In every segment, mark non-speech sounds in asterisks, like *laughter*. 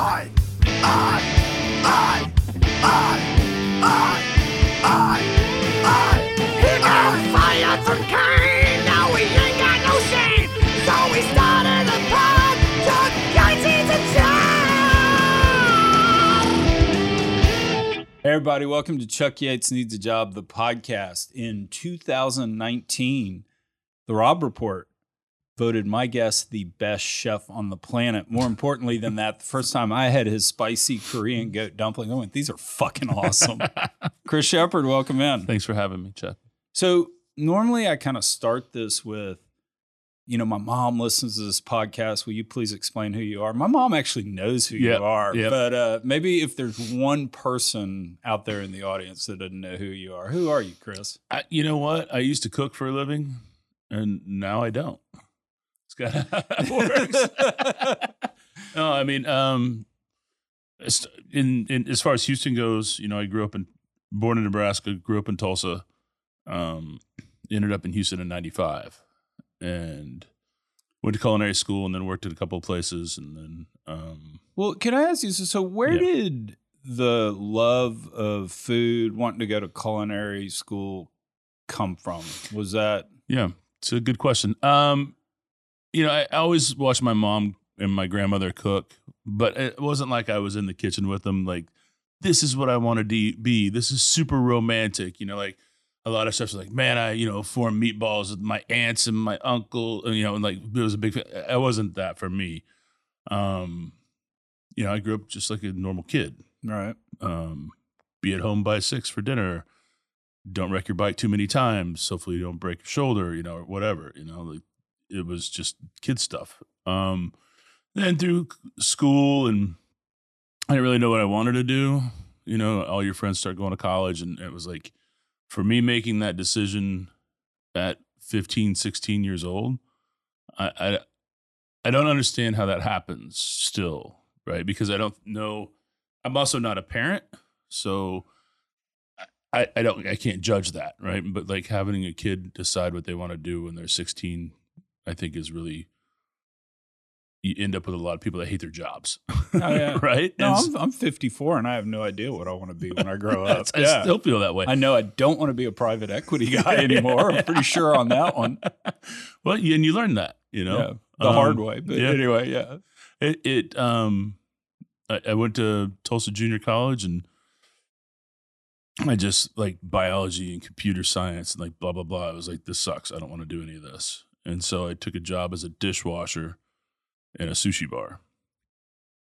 I, I, I, I, I, I, I. He got fired from Kayne. Now we ain't got no shame. So we started a pod. Took Yates to town. Hey everybody, welcome to Chuck Yates Needs a Job, the podcast. In 2019, the Robb Report voted my guest the best chef on the planet. More importantly than that, the first time I had his spicy Korean *laughs* goat dumpling, I went, these are fucking awesome. Chris Shepard, welcome in. Thanks for having me, Chuck. So normally I kind of start this with, you know, my mom listens to this podcast. Will you please explain who you are? My mom actually knows who Yep, you are, yep. but uh, maybe if there's one person out there in the audience that doesn't know who you are, who are you, Chris? I, you know what? I used to cook for a living, and now I don't. Kind of how it works. no, I mean, um, in, in as far as Houston goes, you know, I grew up in, born in Nebraska, grew up in Tulsa, um, ended up in Houston in '95, and went to culinary school, and then worked at a couple of places, and then um, Well, can I ask you? So, so where Yeah. did the love of food, wanting to go to culinary school, come from? Was that Yeah, it's a good question. Um, you know, I, I always watched my mom and my grandmother cook, but it wasn't like I was in the kitchen with them. Like, this is what I want to de- be. This is super romantic. You know, like a lot of chefs are like, man, I you know form meatballs with my aunts and my uncle. And, you know, and like it was a big. Fa- I wasn't that for me. Um, you know, I grew up just like a normal kid right? um, be at home by six for dinner. Don't wreck your bike too many times. Hopefully, you don't break your shoulder, you know, or whatever. You know, like it was just kid stuff. Um, then through school, and I didn't really know what I wanted to do. You know, all your friends start going to college, and it was like, for me, making that decision at 15, 16 years old, I, I, I don't understand how that happens still, right? Because I don't know. I'm also not a parent, so I, I don't I can't judge that, right? But like having a kid decide what they want to do when they're 16, I think is really you end up with a lot of people that hate their jobs, Oh, yeah. *laughs* right? No, I'm, I'm 54 and I have no idea what I want to be when I grow *laughs* up. I yeah. still feel that way. I know I don't want to be a private equity *laughs* guy anymore. I'm pretty sure on that one. well, and you learn that, you know, yeah, the Um, hard way. But yeah. anyway, yeah. It it um I, I went to Tulsa Junior College and I just like biology and computer science and like blah blah blah. I was like, this sucks. I don't want to do any of this. And so I took a job as a dishwasher in a sushi bar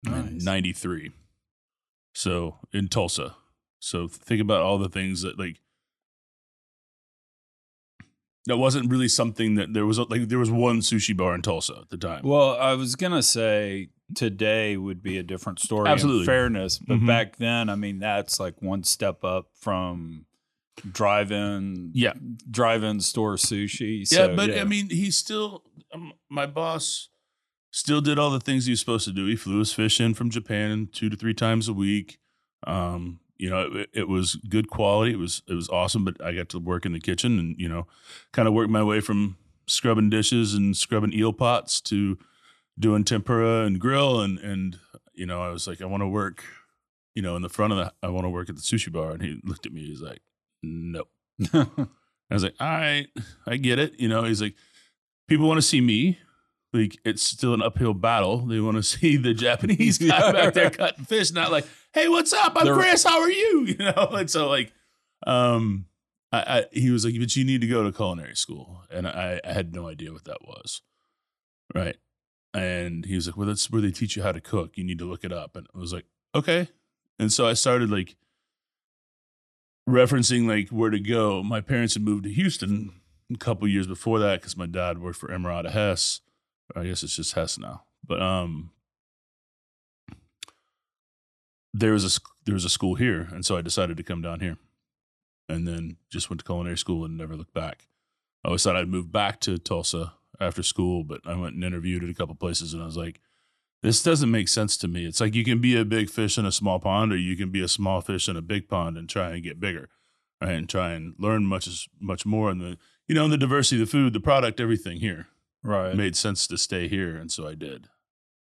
in Nice. '93. So in Tulsa. So think about all the things that like that wasn't really something that there was like there was one sushi bar in Tulsa at the time. Well, I was gonna say today would be a different story. Absolutely. In fairness, but Mhm. back then, I mean, that's like one step up from drive-in, Yeah. drive-in store sushi. Yeah, but yeah. I mean, he still, um, my boss still did all the things he was supposed to do. He flew his fish in from Japan two to three times a week. Um, you know, it, it was good quality. It was it was awesome. But I got to work in the kitchen and you know, kind of worked my way from scrubbing dishes and scrubbing eel pots to doing tempura and grill and and you know, I was like, I want to work, you know, in the front of the. I want to work at the sushi bar. And he looked at me. He's like, No. *laughs* I was like, all right, I get it. You know, he's like, people want to see me. Like, it's still an uphill battle. They want to *laughs* see the Japanese *laughs* guy Yeah, back there cutting fish, not like, hey, what's up? I'm They're- Chris. How are you? You know, and so like, um, I, I he was like, but you need to go to culinary school, and I, I had no idea what that was, right? And he was like, well, that's where they teach you how to cook. You need to look it up, and I was like, okay. And so I started like referencing like where to go. My parents had moved to Houston a couple years before that because my dad worked for Amerada Hess. I guess it's just Hess now. But um, there was a there was a school here, and so I decided to come down here, and then just went to culinary school and never looked back. I always thought I'd move back to Tulsa after school, but I went and interviewed at a couple places, and I was like, this doesn't make sense to me. It's like you can be a big fish in a small pond, or you can be a small fish in a big pond and try and get bigger, right? And try and learn much as much more. And the you know, the diversity of the food, the product, everything here right. made sense to stay here, and so I did.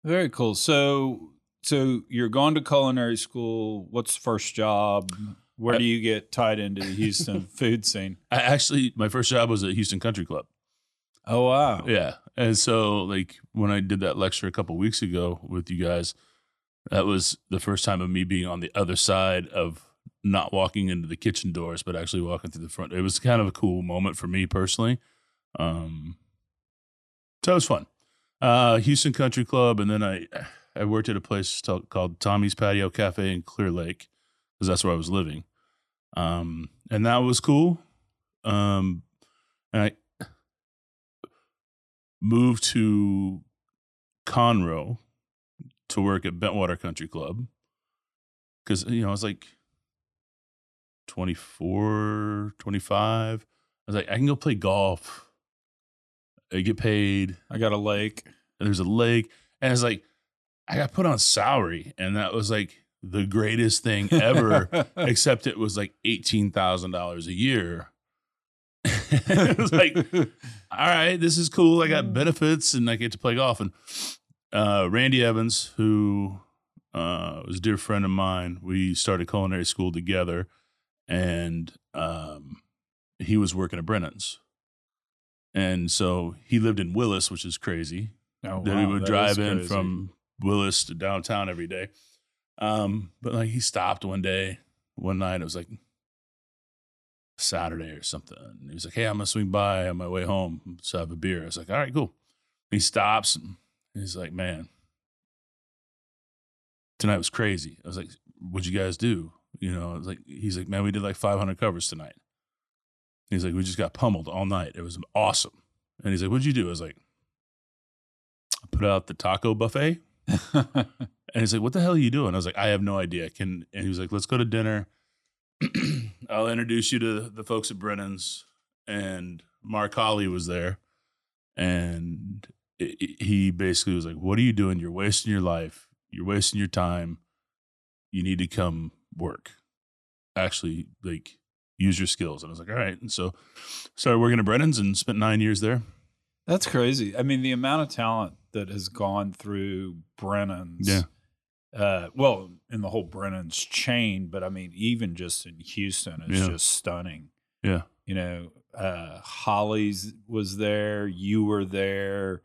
Very cool. So so you're going to culinary school. What's the first job? Where do you get tied into the Houston *laughs* food scene? I actually my first job was at Houston Country Club. Oh wow. Yeah. And so like when I did that lecture a couple weeks ago with you guys, that was the first time of me being on the other side of not walking into the kitchen doors, but actually walking through the front. It was kind of a cool moment for me personally. Um so it was fun. Uh Houston Country Club and then I I worked at a place t- called Tommy's Patio Cafe in Clear Lake because that's where I was living. Um and that was cool. Um and I moved to Conroe to work at Bentwater Country Club because you know I was like 24, 25. I was like, I can go play golf. I get paid. I got a lake. And there's a lake, and it's like I got put on salary, and that was like the greatest thing ever. *laughs* except it was like eighteen thousand dollars a year. *laughs* it was like all right, this is cool. I got benefits and I get to play golf. And uh, Randy Evans, who uh, was a dear friend of mine, we started culinary school together, and um, he was working at Brennan's. And so he lived in Willis, which is crazy. Oh, that he wow, would that drive in crazy. from Willis to downtown every day. Um, but like he stopped one day, one night. It was like Saturday or something. And he was like, "Hey, I'm gonna swing by on my way home. Let's have a beer." I was like, "All right, cool." He stops. And he's like, "Man, tonight was crazy." I was like, "What'd you guys do?" You know, I was like, he's like, "Man, we did like 500 covers tonight." He's like, "We just got pummeled all night. It was awesome." And he's like, "What'd you do?" I was like, "I put out the taco buffet." *laughs* And he's like, "What the hell are you doing?" I was like, "I have no idea." Can and he was like, "Let's go to dinner. *clears throat* I'll introduce you to the folks at Brennan's." And Mark Holley was there, and i- i- he basically was like, "What are you doing? You're wasting your life. You're wasting your time. You need to come work. Actually, like use your skills." And I was like, "All right." And so started working at Brennan's and spent nine years there. That's crazy. I mean, the amount of talent that has gone through Brennan's. Yeah. Uh, well, in the whole Brennan's chain, but I mean, even just in Houston, it's Yeah. just stunning. Yeah. You know, uh, Holley's was there. You were there.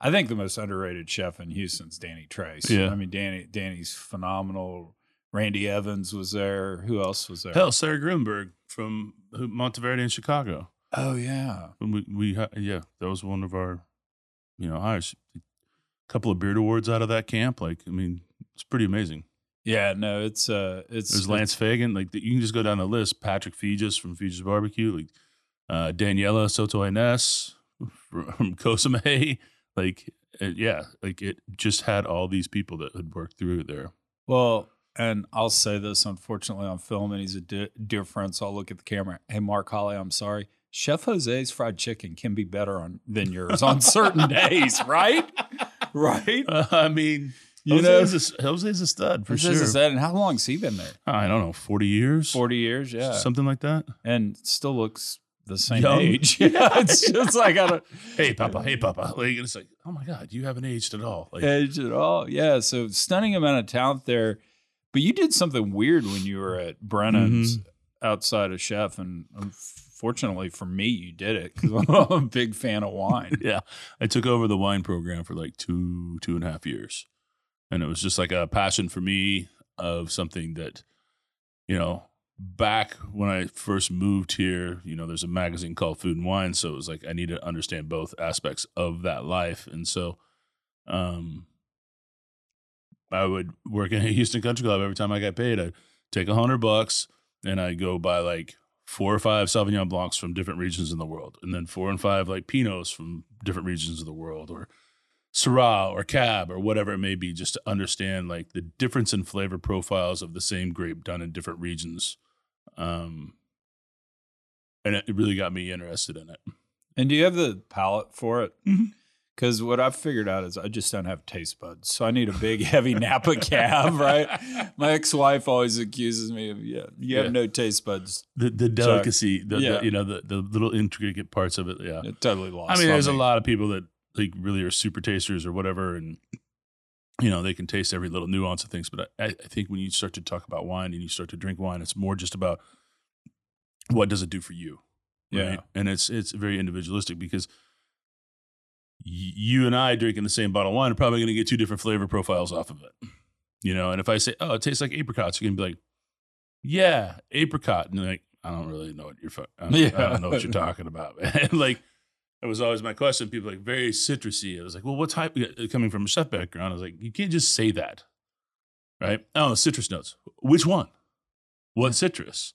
I think the most underrated chef in Houston's Danny Trace. Yeah. I mean, Danny Danny's phenomenal. Randy Evans was there. Who else was there? Hell, Sarah Grueneberg from Monteverde in Chicago. Oh yeah. We we yeah, that was one of our you know hires. A couple of beard awards out of that camp. Like I mean, it's pretty amazing. Yeah, no, it's uh it's There's Lance Fagan. Like you can just go down the list. Patrick Feges from Feges Barbecue. Like uh, Daniela Soto Innes *laughs* from Cosme. *laughs* Like uh, yeah, like it just had all these people that had worked through there. Well, and I'll say this unfortunately on film, and he's a de- dear friend, so I'll look at the camera. Hey, Mark Holley, I'm sorry. Chef Jose's fried chicken can be better on than yours on certain *laughs* days, right? Right? Uh, I mean, You know, Jose's a, Jose's a stud for This sure. is that, and how long's he been there? I don't know, forty years, 40 years, yeah. something like that. and still looks the same Young. age. *laughs* Yeah, *laughs* it's just like I don't *laughs* Hey, Papa. Hey, Papa. Like it's like, oh my God, you haven't aged at all. Like, age at all. Yeah, so stunning amount of talent there. But you did something weird when you were at Brennan's Mm-hmm. outside of chef, and unfortunately for me, you did it because I'm a big fan of wine. yeah, I took over the wine program for like two, two and a half years, and it was just like a passion for me of something that, you know, back when I first moved here, you know, there's a magazine called Food and Wine, so it was like I need to understand both aspects of that life, and so, um, I would work in a *laughs* Houston Country Club every time I got paid. I'd take a hundred bucks and I'd go buy like four or five Sauvignon Blancs from different regions in the world, and then four and five like Pinots from different regions of the world, or Syrah or Cab or whatever it may be, just to understand like the difference in flavor profiles of the same grape done in different regions. Um, and it really got me interested in it. And do you have the palate for it? Because what I've figured out is I just don't have taste buds, so I need a big, heavy Napa cab. Right? *laughs* My ex-wife always accuses me of yeah, you have Yeah. no taste buds. The the delicacy, the, Yeah. the you know the the little intricate parts of it. Yeah, It totally lost. I mean, there's a lot of people that like really are super tasters or whatever, and you know, they can taste every little nuance of things. But I, I think when you start to talk about wine and you start to drink wine, it's more just about what does it do for you, Yeah. And it's it's very individualistic because you and I drinking the same bottle of wine are probably going to get two different flavor profiles off of it, you know. And if I say, "Oh, it tastes like apricots," you're gonna be like, "Yeah, apricot," and like, "I don't really know what you're, I, don't, I don't know what you're talking about." *laughs* man." like that was always my question. People like very citrusy. I was like, "Well, what type?" Coming from a chef background, I was like, "You can't just say that, right?" Oh, citrus notes. Which one? What citrus?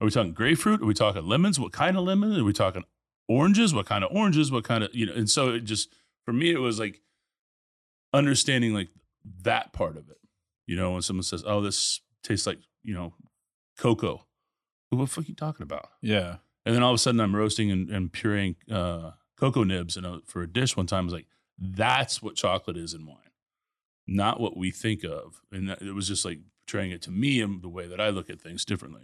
Are we talking grapefruit? Are we talking lemons? What kind of lemon? Are we talking oranges? What kind of oranges? What kind of you know? And so it just for me, it was like understanding like that part of it. You know, when someone says, "Oh, this tastes like you know cocoa," what the fuck are you talking about? Yeah. And then all of a sudden, I'm roasting and, and pureeing uh, cocoa nibs in a, for a dish. One time, I was like, "That's what chocolate is in wine, not what we think of." And that, it was just like portraying it to me and the way that I look at things differently.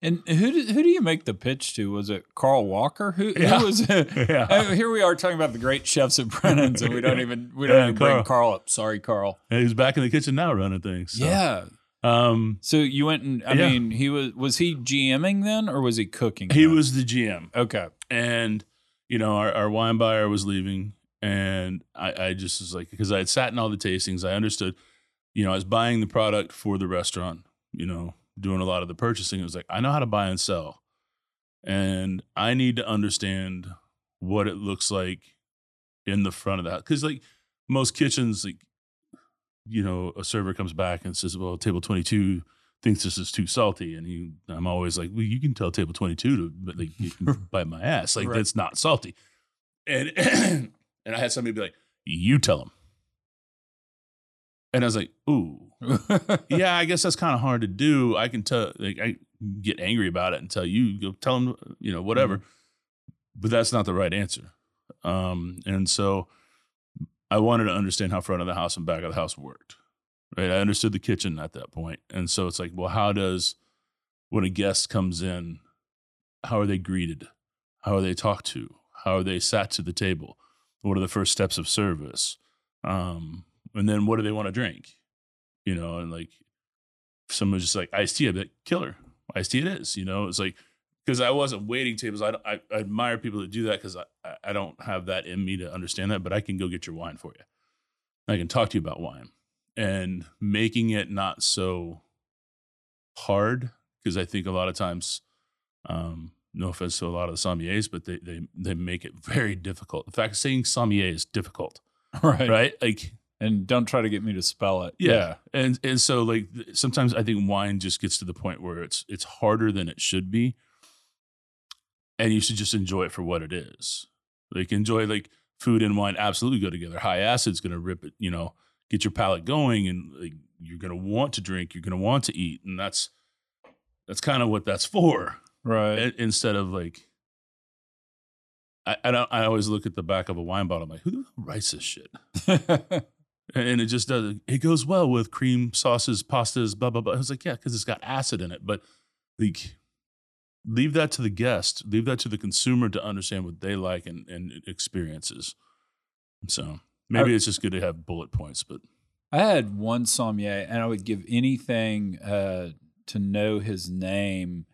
And who do, who do you make the pitch to? Was it Carl Walker? Who, Yeah. who was *laughs* *laughs* Yeah. Uh, here we are talking about the great chefs at Brennan's, and we don't *laughs* even we don't Yeah, even bring Carl. Carl up. Sorry, Carl. And he's back in the kitchen now running things. so. Yeah. Um, So you went and I mean, he was was he GMing then, or was he cooking? he then? was the GM. okay. and you know our, our wine buyer was leaving and I, I just was like because i had sat in all the tastings i understood you know i was buying the product for the restaurant you know doing a lot of the purchasing it was like i know how to buy and sell and i need to understand what it looks like in the front of that because like most kitchens like you know a server comes back and says well table 22 thinks this is too salty and he i'm always like well you can tell table 22 to but like *laughs* bite my ass. Like Right. that's not salty. And *clears throat* and i had somebody be like you tell him. And i was like ooh. *laughs* Yeah i guess that's kind of hard to do. I can tell like i get angry about it and tell you go tell him you know whatever. But that's not the right answer. Um and so i wanted to understand how front of the house and back of the house worked right? I understood the kitchen at that point, and so it's like, well, how does when a guest comes in, how are they greeted? How are they talked to? How are they sat to the table? What are the first steps of service? Um, and then what do they want to drink? You know, and like someone's just like iced tea, be like, killer, iced tea it is. You know, it's like because I wasn't waiting tables. I, I, I admire people that do that because I- I don't have that in me to understand that, but I can go get your wine for you. I can talk to you about wine and making it not so hard because I think a lot of times, um, no offense to a lot of the sommeliers, but they they they make it very difficult. In fact, saying sommelier is difficult, *laughs* right. right? Like And don't try to get me to spell it. yeah. And and so like sometimes I think wine just gets to the point where it's it's harder than it should be. And you should just enjoy it for what it is. Like enjoy like food and wine absolutely go together. High acid's gonna rip it, you know, get your palate going and like you're gonna want to drink, you're gonna want to eat. And that's that's kind of what that's *laughs* for. Right. I- Instead of like I, I don't I always look at the back of a wine bottle, I'm like, who writes this shit? *laughs* and it just does it goes well with cream sauces pastas blah blah blah i was like yeah because it's got acid in it but like leave that to the guest leave that to the consumer to understand what they like and, and experiences so maybe I- it's just good to have bullet points but I had one sommelier, and I would give anything uh, to know his name.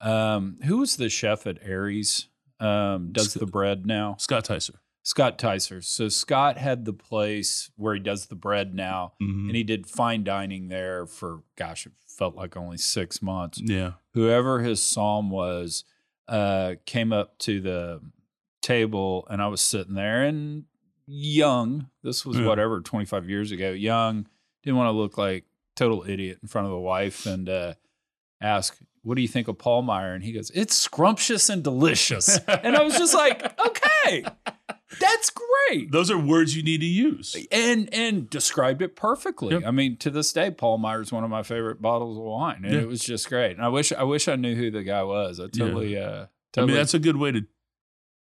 Um, who was the chef at Aries? Um, does Sc- the bread now? scott tycer Scott Tycer. So Scott had the place where he does the bread now, Mhm. and he did fine dining there for gosh, it felt like only six months. yeah Whoever his somm was uh, came up to the table, and I was sitting there and young. This was Yeah. whatever twenty five years ago. Young, didn't want to look like total idiot in front of the wife, and uh, ask. What do you think of Pahlmeyer? And he goes, It's scrumptious and delicious. and I was just like, *laughs* Okay, that's great. those are words you need to use and and described it perfectly. Yep. I mean, to this day, Pahlmeyer's one of my favorite bottles of wine, and Yeah. it was just great. And I wish I wish I knew who the guy was. I totally, uh, i totally. mean that's a good way to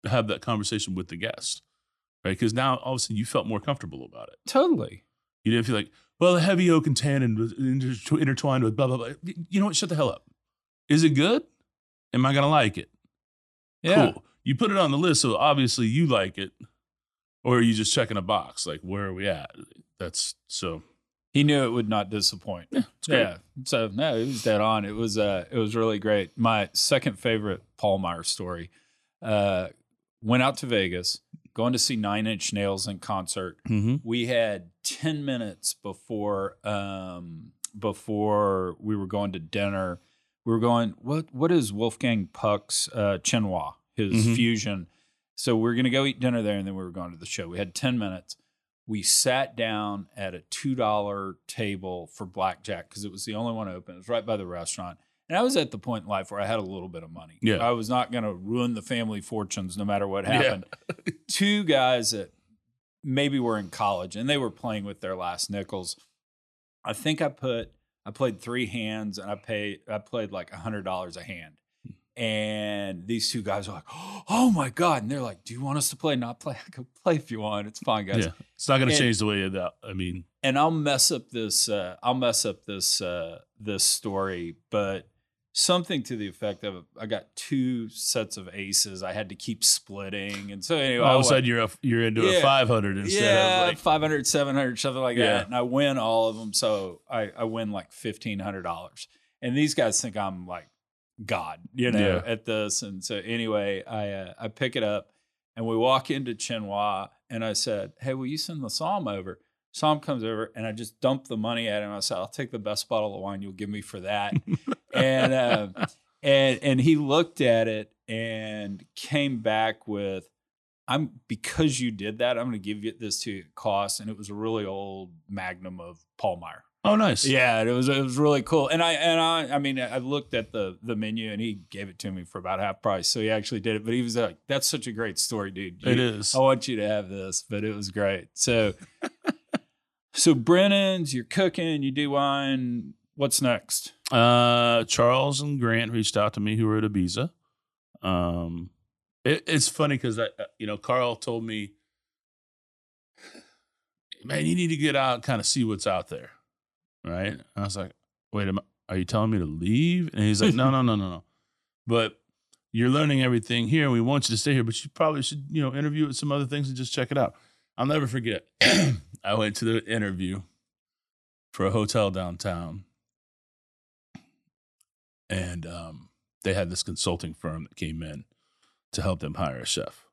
have that conversation with the guest right because now all of a sudden you felt more comfortable about it totally. You didn't feel like, well, the heavy oak and tannin was inter- intertwined with blah, blah, blah. You know what? Shut the hell up. Is it good? Am I going to like it? Yeah. Cool. You put it on the list, so obviously you like it, or are you just checking a box? Like, where are we at? that's so. He knew it would not disappoint. Yeah, it's great. Yeah. So no, it was dead on. It was uh it was really great. My second favorite Pahlmeyer story. Uh went out to Vegas, going to see Nine Inch Nails in concert. Mm-hmm. We had 10 minutes before um before we were going to dinner. We were going, what what is Wolfgang Puck's uh Chinois, his Mhm. fusion. So we are gonna go eat dinner there and then we were going to the show. We had 10 minutes we sat down at a two dollar table for blackjack because it was the only one open. It was right by the restaurant, and I was at the point in life where I had a little bit of money. Yeah. I was not going to ruin the family fortunes no matter what Yeah. happened. *laughs* Two guys that maybe were in college and they were playing with their last nickels. I think I put I played three hands and I paid I played like a hundred dollars a hand. And these two guys are like, "Oh my god!" And they're like, "Do you want us to play? Not play? I go play if you want. It's fine, guys." Yeah, it's not going to change the way that. I mean, and I'll mess up this uh I'll mess up this uh this story, but something to the effect of I got two sets of aces I had to keep splitting. And so anyway, all of a sudden you're a, you're into a 500 instead yeah, of like 500, 700, something like Yeah. that. And I win all of them. So I, I win like $1,500. And these guys think I'm like God, you know, Yeah. at this. And so anyway, I, uh, I pick it up and we walk into Chinois and I said, Hey, will you send the Somm over? Somm comes over and I just dump the money at him. I said, I'll take the best bottle of wine you'll give me for that. *laughs* and, uh, and, and he looked at it and came back with, I'm because you did that. I'm going to give you this to at cost, and it was a really old Magnum of Pahlmeyer. oh nice Yeah, it was it was really cool. And I and I I mean I looked at the the menu, and he gave it to me for about half price. So he actually did it. But he was like, "That's such a great story, dude. it You- is I want you to have this." But it was great. So so Brennan's, you're cooking, you do wine. What's next? Uh, Charles and Grant reached out to me who were at Ibiza. Um, it, it's funny because I, uh, you know, Carl told me, "Man, you need to get out, and kind of see what's out there." Right? And I was like, "Wait, am, are you telling me to leave?" And he's like, "No, no, no, no, no. But you're learning everything here, and we want you to stay here. But you probably should, you know, interview at some other things and just check it out." I'll never forget. *clears throat* I went to the interview for a hotel downtown and um, they had this consulting firm that came in to help them hire a chef,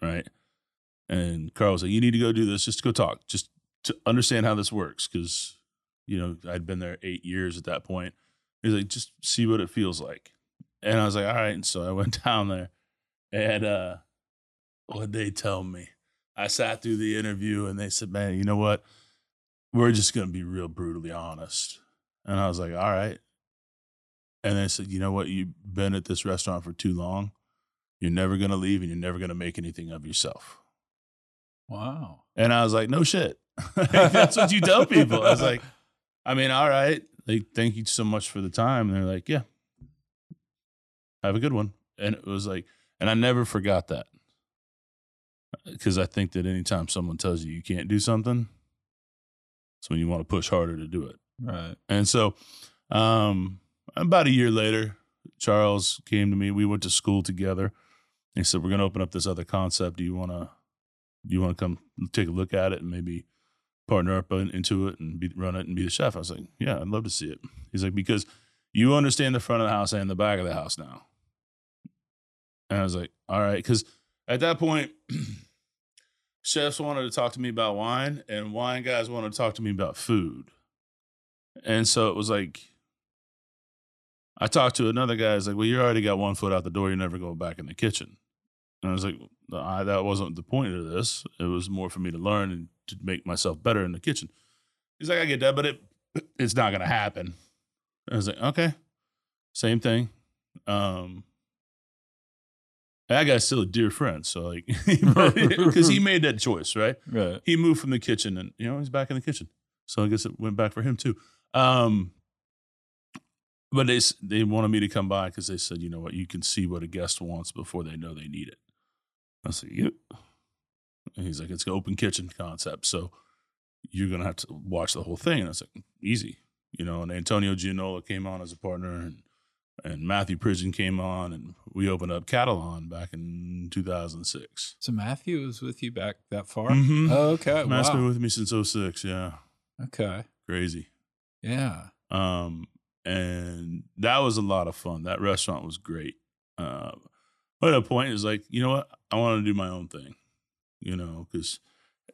right? And Carl was like, "You need to go do this. Just to go talk, just to understand how this works." Because you know I'd been there eight years at that point. He's like, "Just see what it feels like." And I was like, "All right." And so I went *laughs* down there, and uh, what they tell me, I sat through the interview, and they said, "Man, you know what? We're just gonna be real brutally honest." And I was like, "All right." And they said, you know what? You've been at this restaurant for too long. You're never going to leave and you're never going to make anything of yourself. Wow. And I was like, no shit. *laughs* That's what you tell people. I was like, I mean, all right. Like, thank you so much for the time. And they're like, yeah, have a good one. And it was like, and I never forgot that. Because I think that anytime someone tells you you can't do something, it's when you want to push harder to do it. Right. And so, um, about a year later, Charles came to me. We went to school together. He said, "We're going to open up this other concept. Do you want to? Do you want to come take a look at it and maybe partner up into it and be, run it and be the chef?" I was like, "Yeah, I'd love to see it." He's like, "Because you understand the front of the house and the back of the house now." And I was like, "All right," because at that point. *clears throat* Chefs wanted to talk to me about wine, and wine guys wanted to talk to me about food. And so it was like, I talked to another guy. He's like, "Well, you already got one foot out the door. You're never going back in the kitchen." And I was like, I, "That wasn't the point of this. It was more for me to learn and to make myself better in the kitchen." He's like, "I get that, but it *clears throat* it's not going to happen." I was like, "Okay, same thing." Um, that guy's still a dear friend, so like, *laughs* because *laughs* he made that choice, right? Right. he moved from the kitchen and you know he's back in the kitchen. So i guess it went back for him too. Um but they they wanted me to come by because they said you know what? You can see what a guest wants before they know they need it. I said yep. And he's like it's an open kitchen concept so you're gonna have to watch the whole thing. And i was like easy. You know and antonio gianola came on as a partner and and Matthew Pridgen came on, and we opened up Catalan back in 2006. So Matthew was with you back that far? Mhm. Oh, okay. Matt's wow. been with me since 06. Yeah, Okay. crazy. Yeah. Um, and that was a lot of fun. That restaurant was great. Uh, but at a point, is like, you know what? I want to do my own thing. You know, because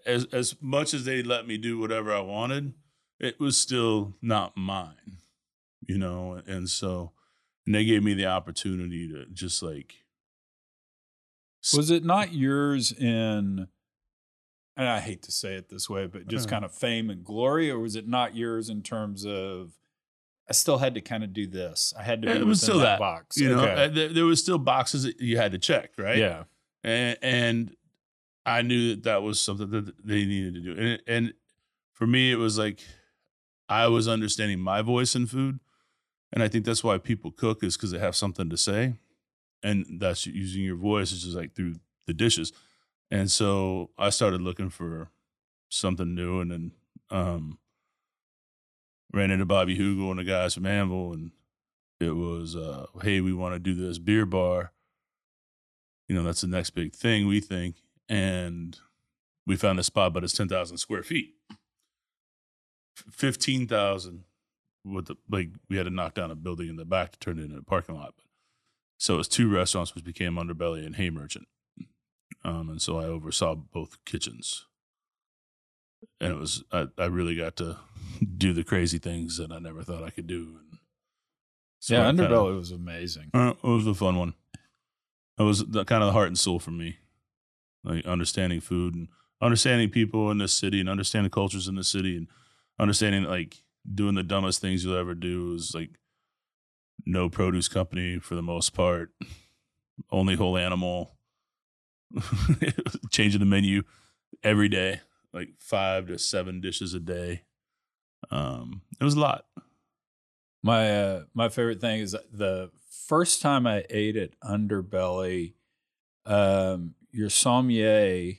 as as much as they let me do whatever I wanted, it was still not mine. You know, and so and they gave me the opportunity to just like Was it not yours in, and I hate to say it this way, but just Uh. kind of fame and glory, or was it not yours in terms of, I still had to kind of do this. I had to. Be It was still that, box. you know Okay. uh, there, there was still boxes that you had to check, right? Yeah. and, and I knew that that was something that they needed to do. And, and for me, it was like I was understanding my voice in food, and I think that's why people cook is because they have something to say, and that's using your voice is just like through the dishes. And so I started looking for something new, and then um, ran into Bobby Heugel and the guys from Anvil, and it was, uh, hey, we want to do this beer bar. You know that's the next big thing we think. And we found a spot but it's 10,000 square feet. 15,000 with the like we had to knock down a building in the back to turn it into a parking lot so it was two restaurants which became underbelly and hay merchant um, and so i oversaw both kitchens and it was I, I really got to *laughs* do the crazy things that i never thought i could do and so yeah. I kinda- Underbelly was amazing. uh, it was a fun one. It was the, kind of the heart and soul for me, like understanding food and understanding people in this city and understanding cultures in the city and understanding like doing the dumbest things you'll ever do is like no produce company for the most part, only whole animal, *laughs* changing the menu every day, like five to seven dishes a day. Um, it was a lot. My uh, my favorite thing is the first time I ate at Underbelly, um, your sommelier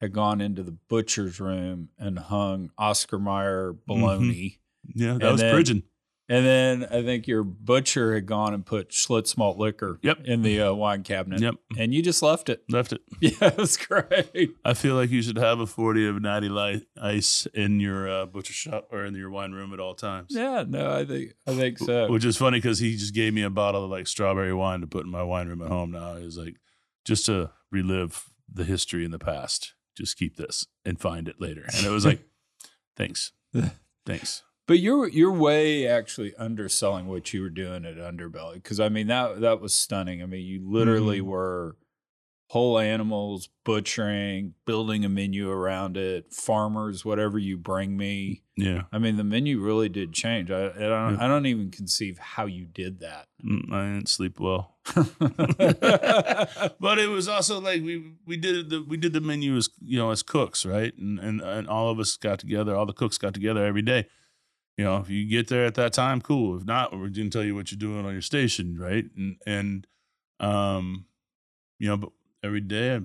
had gone into the butcher's room and hung Oscar Mayer bologna. Yeah, that And was then- Pridgen. And then I think your butcher had gone and put Schlitz malt liquor Yep. in the uh, wine cabinet. Yep, And you just left it. left it. *laughs* Yeah, it was great. I feel like you should have a 40 of Natty Light Ice in your uh, butcher shop or in your wine room at all times. Yeah, no, I think I think so. Which is funny because he just gave me a bottle of like strawberry wine to put in my wine room at home now. He's like, just to relive the history in the past, just keep this and find it later. And it was like, *laughs* thanks. Thanks. But you're you're way actually underselling what you were doing at Underbelly because I mean that that was stunning. I mean you literally Mm-hmm. were whole animals butchering, building a menu around it, farmers, whatever you bring me. Yeah. I mean the menu really did change. I I don't, Yeah. I don't even conceive how you did that. Mm, I didn't sleep well. *laughs* but it was also like we we did the we did the menu as you know as cooks right and and and all of us got together all the cooks got together every day you know if you get there at that time cool if not we're going to tell you what you're doing on your station right and and um you know but every day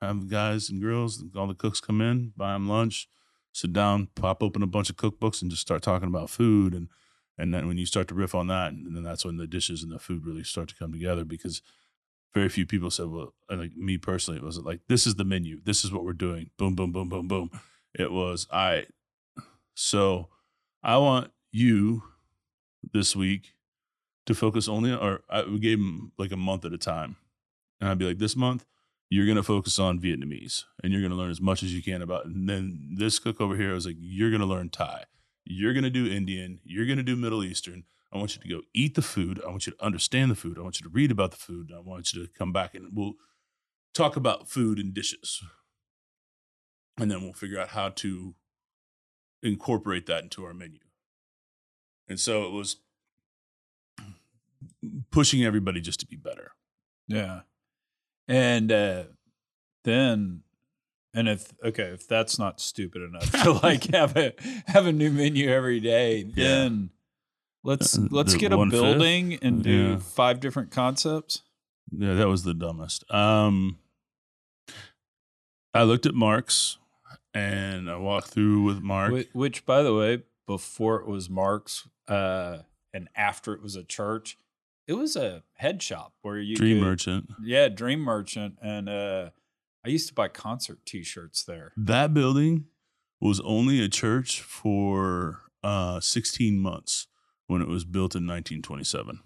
i have guys and girls all the cooks come in buy them lunch sit down pop open a bunch of cookbooks and just start talking about food and and then when you start to riff on that, and then that's when the dishes and the food really start to come together because very few people said, well, like me personally, it wasn't like, this is the menu. This is what we're doing. Boom, boom, boom, boom, boom. It was, all right. So I want you this week to focus only, or I, we gave them like a month at a time. And I'd be like, this month, you're going to focus on Vietnamese and you're going to learn as much as you can about. And then this cook over here I was like, you're going to learn Thai. You're going to do Indian. You're going to do Middle Eastern. I want you to go eat the food. I want you to understand the food. I want you to read about the food. I want you to come back and we'll talk about food and dishes. And then we'll figure out how to incorporate that into our menu. And so it was *clears throat* pushing everybody just to be better. Yeah. And uh then and if okay, if that's not stupid enough to *laughs* like have a have a new menu every day, then let's Uh, let's the get a one-fifth? building and do Yeah. five different concepts. Yeah, that was the dumbest. Um, I looked at Mark's and I walked through with Mark. Which, which by the way, before it was Mark's uh and after it was a church, it was a head shop where you Dream could- Merchant. Yeah, Dream Merchant, and uh, I used to buy concert T-shirts there. That building was only a church for uh, 16 months when it was built in 1927.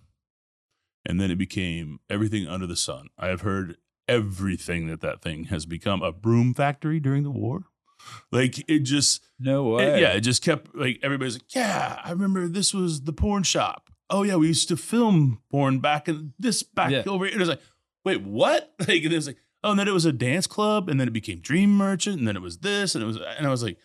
And then it became everything under the sun. I have heard everything that that thing has become a broom factory during the war. Like it just, No it- way. yeah, it just kept like everybody's like, yeah, I remember this was the porn shop. Oh yeah, we used to film porn back in this back Yeah. over. here. It was like, wait, what? *laughs* Like it was like, oh, and then it was a dance club, and then it became Dream Merchant, and then it was this, and it was, and I was like,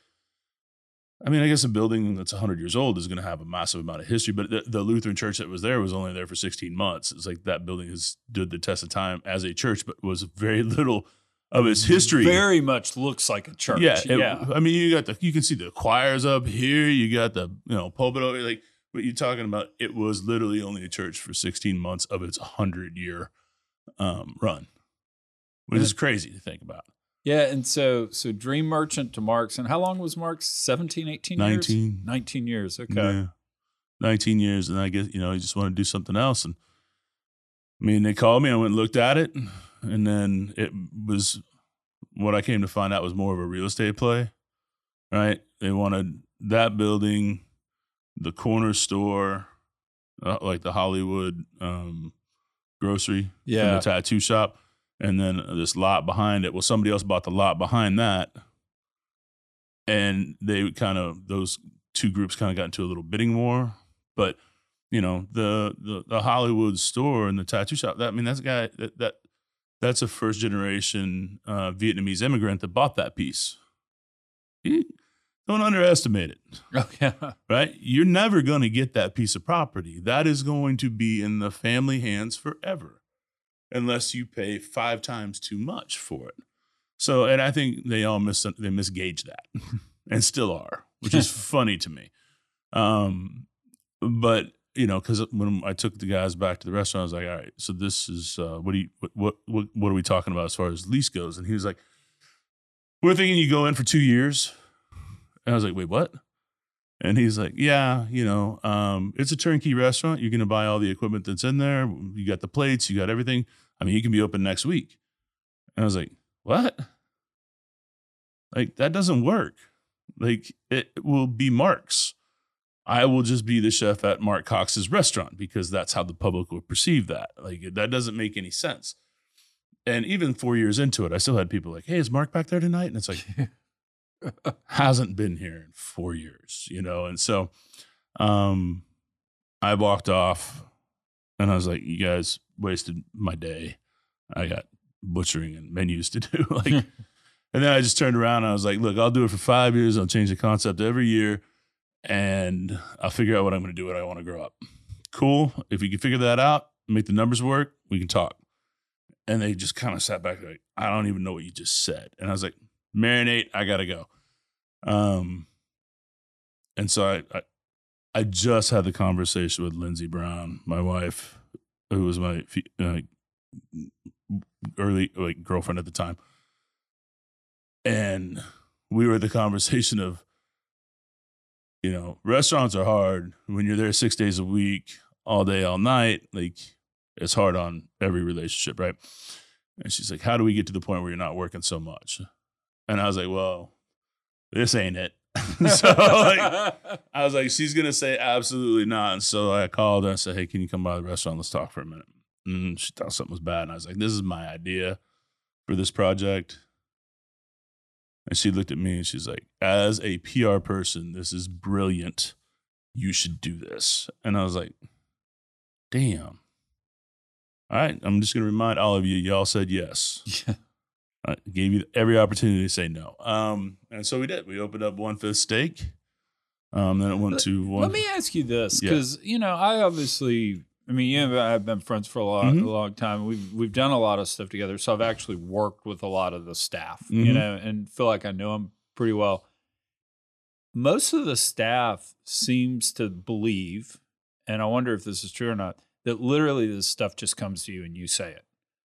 I mean, I guess a building that's 100 years old is going to have a massive amount of history, but the, the Lutheran church that was there was only there for 16 months. It's like that building has stood the test of time as a church, but was very *laughs* little of its history. very much looks like a church. Yeah, it- yeah. I mean, you got the you can see the choirs up here. You got the you know pulpit over like what you're talking about. It was literally only a church for 16 months of its 100 year um, run, which is crazy to think about. Yeah, and so so Dream Merchant to Marks, and how long was Marks? 17, 18 years? 19. 19 years. Okay. Yeah. 19 years, and I guess you know he just wanted to do something else. And I mean, they called me. I went and looked at it, and then it was what I came to find out was more of a real estate play. Right? They wanted that building, the corner store, uh, like the Hollywood um, grocery, and Yeah. the tattoo shop, and then this lot behind it. Well, somebody else bought the lot behind that, and they kind of those two groups kind of got into a little bidding war. But you know, the the, the Hollywood store and the tattoo shop. That I mean, that's a guy that that that's a first generation uh, Vietnamese immigrant that bought that piece. You don't underestimate it *laughs* Okay. right? You're never going to get that piece of property. That is going to be in the family hands forever unless you pay five times too much for it. So, and I think they all mis they misgauge that *laughs* and still are, which is *laughs* funny to me. Um, but you know, because when I took the guys back to the restaurant, I was like, "All right, so this is uh, what do you what, what what are we talking about as far as lease goes?" And he was like, "We're thinking you go in for two years." And I was like, "Wait, what?" And he's like, Yeah, you know, um, it's a turnkey restaurant. You're going to buy all the equipment that's in there. You got the plates, you got everything. I mean, you can be open next week. And I was like, What? Like, that doesn't work. Like, it will be Mark's. I will just be the chef at Mark Cox's restaurant because that's how the public will perceive that. Like, that doesn't make any sense. And even four years into it, I still had people like, Hey, is Mark back there tonight? And it's like, *laughs* hasn't been here in four years, you know? And so um I walked off and I was like, you guys wasted my day. I got butchering and menus to do. *laughs* like *laughs* and then I just turned around and I was like, look, I'll do it for five years. I'll change the concept every year and I'll figure out what I'm gonna do when I want to grow up. Cool. If you can figure that out, make the numbers work, we can talk. And they just kind of sat back like, I don't even know what you just said. And I was like, marinate, I gotta go. Um, and so I, I, I just had the conversation with Lindsey Brown, my wife, who was my uh, early like girlfriend at the time, and we were at the conversation of, you know, restaurants are hard when you're there six days a week, all day, all night. Like it's hard on every relationship, right? And she's like, "How do we get to the point where you're not working so much?" And I was like, "Well, this ain't it." *laughs* so like, I was like, "She's gonna say absolutely not." And so I called her and said, "Hey, can you come by the restaurant? Let's talk for a minute." And she thought something was bad, and I was like, "This is my idea for this project." And she looked at me and she's like, "As a PR person, this is brilliant. You should do this." And I was like, "Damn." All right, I'm just gonna remind all of you, y'all said yes. *laughs* Yeah. I gave you every opportunity to say no. Um, and so we did. We opened up One Fifth Steak. Um, then it went to one. Let me ask you this, Yeah. because you know, I obviously, I mean, you and I have been friends for a long, Mhm. a long time. We've we've done a lot of stuff together, so I've actually worked with a lot of the staff, you Mhm. know, and feel like I know them pretty well. Most of the staff seems to believe, and I wonder if this is true or not, that literally this stuff just comes to you and you say it.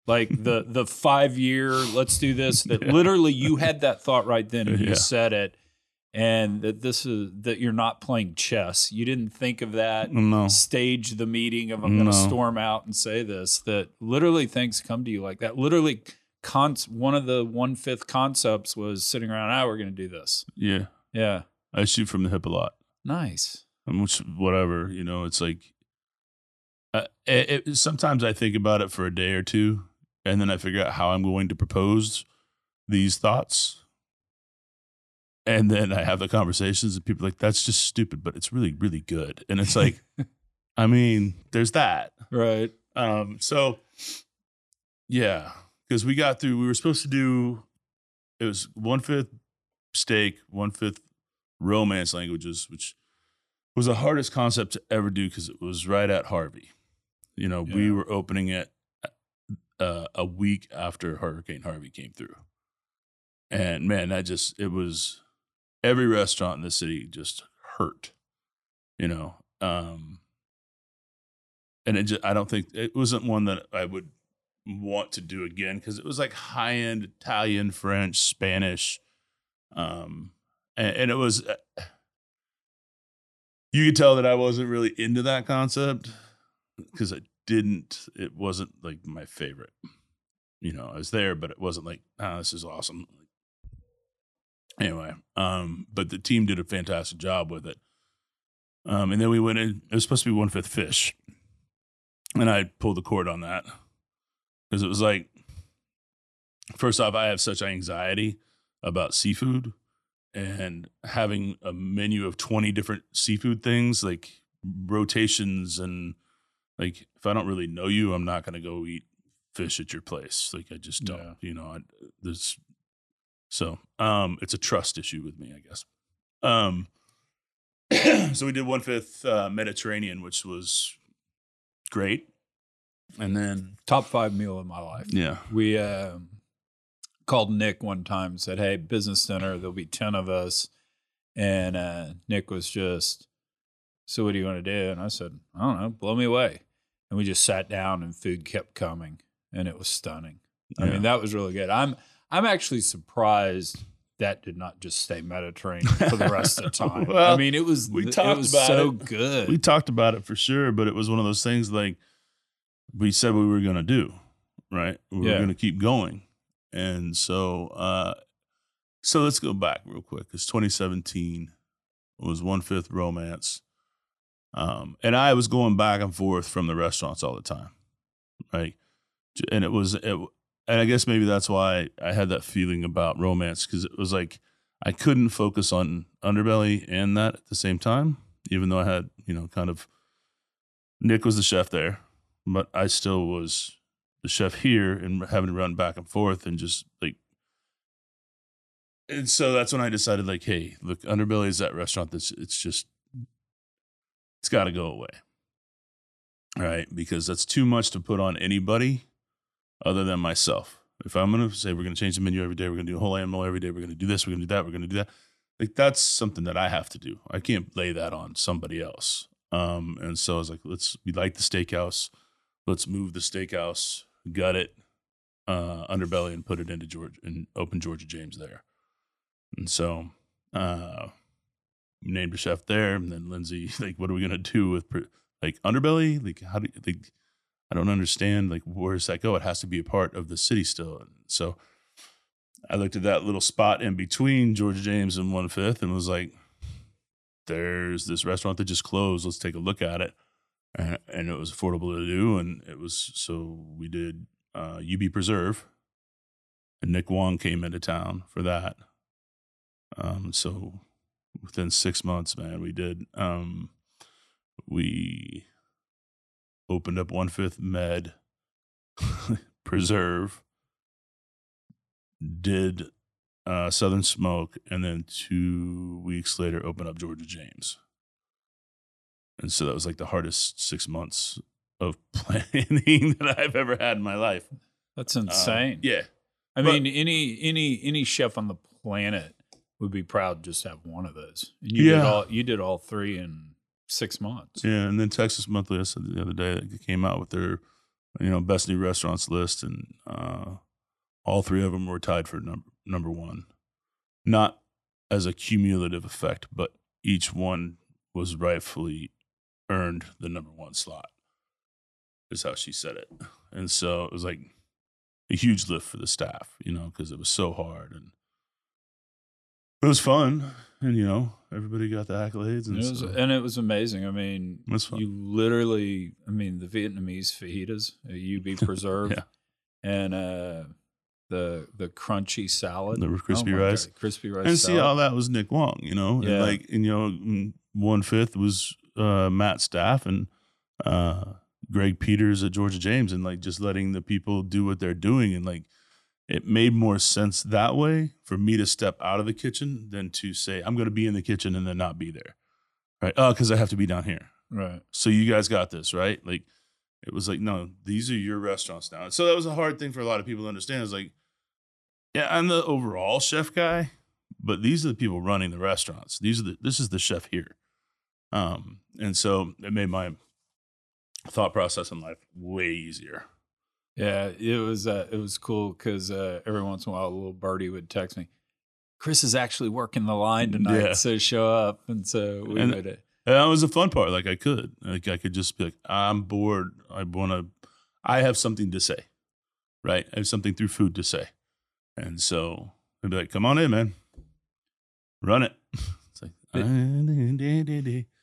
Like the *laughs* the five year, let's do this. That Yeah. literally you *laughs* had that thought right then and you said it. And that this is that you're not playing chess. You didn't think of that. No. Stage the meeting of I'm going to storm out and say this. That literally things come to you like that. Literally, con- one of the one fifth concepts was sitting around. Ah, we're going to do this. Yeah. Yeah, I shoot from the hip a lot. nice. And which whatever, you know, it's like uh, it, it, sometimes I think about it for a day or two and then I figure out how I'm going to propose these thoughts. And then I have the conversations and people are like that's just stupid, but it's really really good. And it's like *laughs* I mean, there's that. Right. Um, so yeah, because we got through, we were supposed to do it was one fifth steak, one fifth romance languages, which was the hardest concept to ever do because it was right at Harvey. You know, we were opening it uh, a week after Hurricane Harvey came through. And man, that just, it was every restaurant in the city just hurt, you know. Um, and it just, I don't think it wasn't one that I would want to do again because it was like high end Italian, French, Spanish, um, and, and it was. uh, You could tell that I wasn't really into that concept because I didn't. It wasn't like my favorite. You know, I was there, but it wasn't like, ah, this is awesome. Anyway, um, but the team did a fantastic job with it. Um, and then we went in. It was supposed to be one fifth fish, and I pulled the cord on that because it was like, first off, I have such anxiety about seafood, and having a menu of twenty different seafood things, like rotations, and like if I don't really know you, I'm not going to go eat fish at your place. Like I just don't. Yeah. You know, I, there's so um, it's a trust issue with me, I guess. Um, *clears throat* so we did one fifth uh, Mediterranean, which was great, and then Top five meal of my life. yeah, We um, called Nick one time and said, "Hey, business dinner. There'll be ten of us." And uh, Nick was just, "So what do you want to do?" And I said, "I don't know. Blow me away." And we just sat down, and food kept coming, and it was stunning. I mean, that was really good. I'm I'm actually surprised that did not just stay Mediterranean for the rest of the *laughs* time. I mean, it was we it was about so it. good. we talked about it for sure, but it was one of those things like we said we were going to do, right? We were Yeah. going to keep going, and so uh, so let's go back real quick. It's 2017 was one fifth romance, um, and I was going back and forth from the restaurants all the time, right? And it was, it, and I guess maybe that's why I had that feeling about romance because it was like I couldn't focus on underbelly and that at the same time, even though I had, you know, kind of Nick was the chef there, but I still was the chef here and having to run back and forth and just like. And so that's when I decided, like, hey, look, Underbelly is that restaurant that's it's just it's got to go away, right? Because that's too much to put on anybody other than myself. If I'm going to say we're going to change the menu every day, we're going to do a whole animal every day, we're going to do this, we're going to do that, we're going to do that. Like that's something that I have to do. I can't lay that on somebody else. Um, and so I was like, let's we like the steakhouse, let's move the steakhouse, gut it, uh, underbelly, and put it into George and open Georgia James there. And so, uh, named a chef there, and then Lindsay, *laughs* like, what are we gonna do with like underbelly? Like, how do like? I don't understand. Like, where does that go? It has to be a part of the city still. So, I looked at that little spot in between Georgia James and One Fifth, and was like, "There's this restaurant that just closed. Let's take a look at it." And, and it was affordable to do, and it was so we did uh, UB Preserve, and Nick Wong came into town for that. Um, so within six months, man, we did. Um, we opened up one fifth med *laughs* preserve, did uh, Southern Smoke, and then two weeks later opened up Georgia James. And so that was like the hardest six months of *laughs* planning that I've ever had in my life. That's Uh, insane. yeah. I But- mean, any any any chef on the planet would be proud just to have one of those. And you did Yeah. all you did all three in six months. Yeah, and then Texas Monthly, I said the other day, came out with their, you know, best new restaurants list, and uh, all three of them were tied for number number one. Not as a cumulative effect, but each one was rightfully earned the number one slot. Is how she said it, and so it was like a huge lift for the staff, you know, because it was so hard and it was fun, and you know everybody got the accolades, and It was, so- and it was amazing. I mean, It was fun. you literally, I mean, the Vietnamese fajitas, uh, UB *laughs* preserve, Yeah. and uh, the the crunchy salad, The crispy my rice. God, crispy rice, and see salad. all that was Nick Wong, you know, Yeah. and like and, you know one fifth was uh, Matt Staff and uh, Greg Peters at Georgia James, and like just letting the people do what they're doing, and like it made more sense that way for me to step out of the kitchen than to say I'm going to be in the kitchen and then not be there, right? Oh, because I have to be down here. right? So you guys got this, right? Like it was like, no, these are your restaurants now. So that was a hard thing for a lot of people to understand. Is like, yeah, I'm the overall chef guy, but these are the people running the restaurants. These are the this is the chef here. Um, and so it made my thought process in life way easier. Yeah, it was uh, it was cool because uh, every once in a while, a little birdie would text me. Chris is actually working the line tonight, Yeah. so show up. And so we And- would. Uh, And that was the fun part. Like I could, like I could just be like, I'm bored. I want to. I have something to say, right? I have something through food to say, and so I'd be like, "Come on in, man, run it." *laughs* It's like,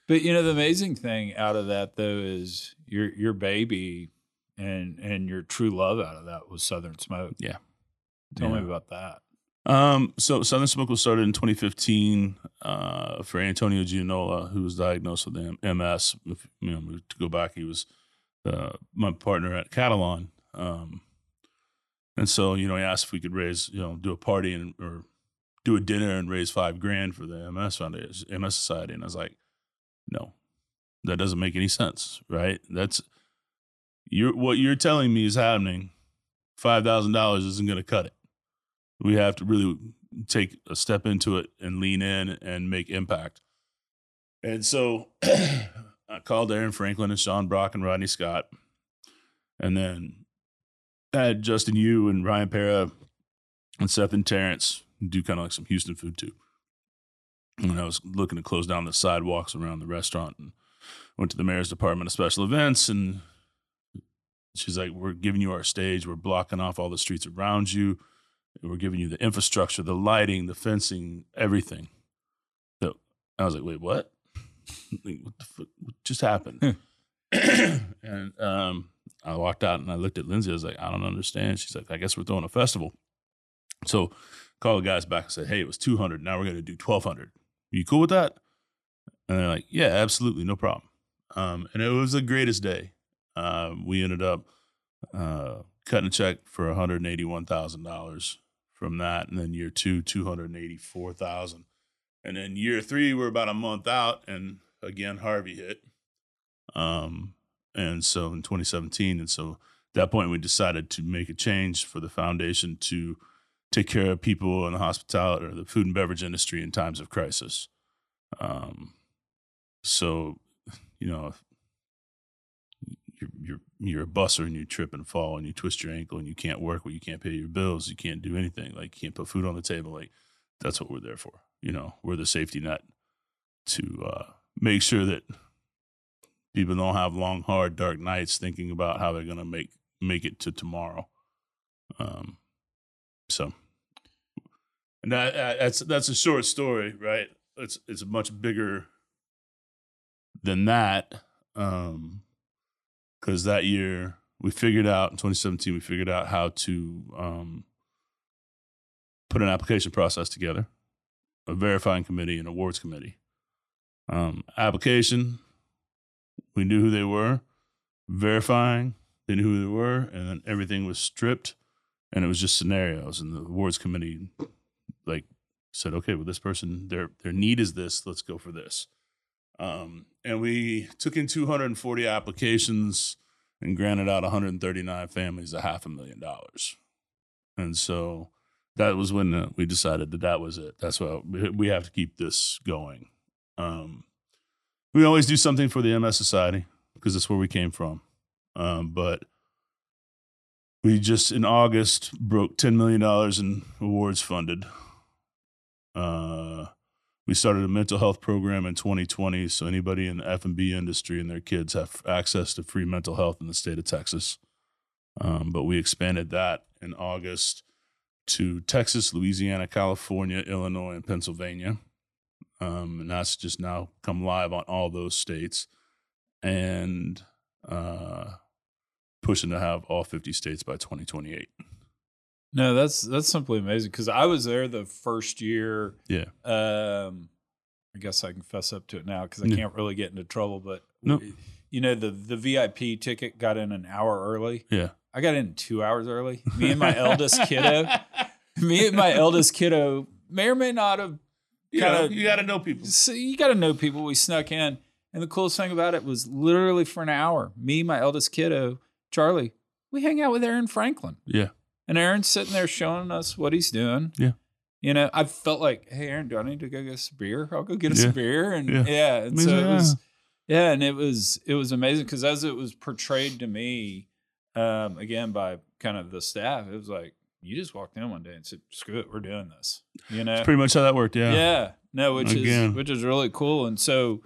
But you know, the amazing thing out of that though is your your baby and and your true love out of that was Southern Smoke. Yeah. Tell Yeah. me about that. Um, so Southern Smoke was started in 2015 uh, for Antonio Gianola, who was diagnosed with MS. If, you know, to go back, he was uh, my partner at Catalan. Um, and so, you know, he asked if we could raise, you know, do a party and or do a dinner and raise five grand for the MS Foundation, MS Society. And I was like, no, that doesn't make any sense, right? That's you're what you're telling me is happening. Five thousand dollars isn't going to cut it we have to really take a step into it and lean in and make impact. And so *clears throat* I called Aaron Franklin and Sean Brock and Rodney Scott. And then I had Justin Yu and Ryan Pera and Seth and Terrence do kind of like some Houston food too. And I was looking to close down the sidewalks around the restaurant and went to the mayor's department of special events and she's like, We're giving you our stage, we're blocking off all the streets around you. We're giving you the infrastructure, the lighting, the fencing, everything. So I was like, wait, what? *laughs* Like, what the fuck? What just happened? *coughs* and um, I walked out and I looked at Lindsay. I was like, I don't understand. She's like, I guess we're throwing a festival. So called the guys back and said, hey, it was 200. Now we're going to do 1200. You cool with that? And they're like, yeah, absolutely. No problem. Um, and it was the greatest day. Um, we ended up uh, cutting a check for $181,000 from that. And then year two, 284,000. And then year three, we're about a month out. And again, Harvey hit. Um, and so in 2017, and so at that point, we decided to make a change for the foundation to take care of people in the hospitality or the food and beverage industry in times of crisis. Um, so, you know, you're, you're, you're a busser and you trip and fall and you twist your ankle and you can't work, well, you can't pay your bills, you can't do anything, like you can't put food on the table. Like that's what we're there for. You know, we're the safety net to uh, make sure that people don't have long, hard, dark nights thinking about how they're to make make it to tomorrow. Um, so, and that- that's that's a short story, right? It's it's much bigger than that. Um, because that year we figured out in 2017 we figured out how to um, put an application process together, a verifying committee, and awards committee. Um, application, we knew who they were. Verifying, they knew who they were, and then everything was stripped, and it was just scenarios. And the awards committee, like, said, "Okay, well, this person, their their need is this. Let's go for this." Um, and we took in 240 applications and granted out 139 families a half a million dollars. And so that was when uh, we decided that that was it. That's why we, have to keep this going. Um, we always do something for the MS Society because that's where we came from. Um, but we just in August broke $10 million in awards funded Uh, we started a mental health program in 2020, so anybody in the F and B industry and their kids have access to free mental health in the state of Texas. Um, but we expanded that in August to Texas, Louisiana, California, Illinois, and Pennsylvania. Um, and that's just now come live on all those states, and uh, pushing to have all 50 states by 2028. No, that's that's simply amazing because I was there the first year. Yeah. Um, I guess I can fess up to it now because I Yeah. can't really get into trouble. But No. you know the the VIP ticket got in an hour early. Yeah. I got in two hours early. Me and my eldest kiddo. *laughs* Me and my eldest kiddo may or may not have. You, Kinda- you got to know people. So you got to know people. We snuck in, and the coolest thing about it was literally for an hour. Me, my eldest kiddo, Charlie, we hang out with Aaron Franklin. Yeah. And Aaron's sitting there showing us what he's doing. Yeah. You know, I felt like, hey, Aaron, do I need to go get us a beer? I'll go get us Yeah. a beer. And Yeah. yeah, and so too, it was, yeah, and it was it was amazing because as it was portrayed to me, um, again by kind of the staff, it was like you just walked in one day and said, "Screw it, we're doing this." You know, Pretty much how that worked. Yeah. yeah. No, which Again. is which is really cool. And so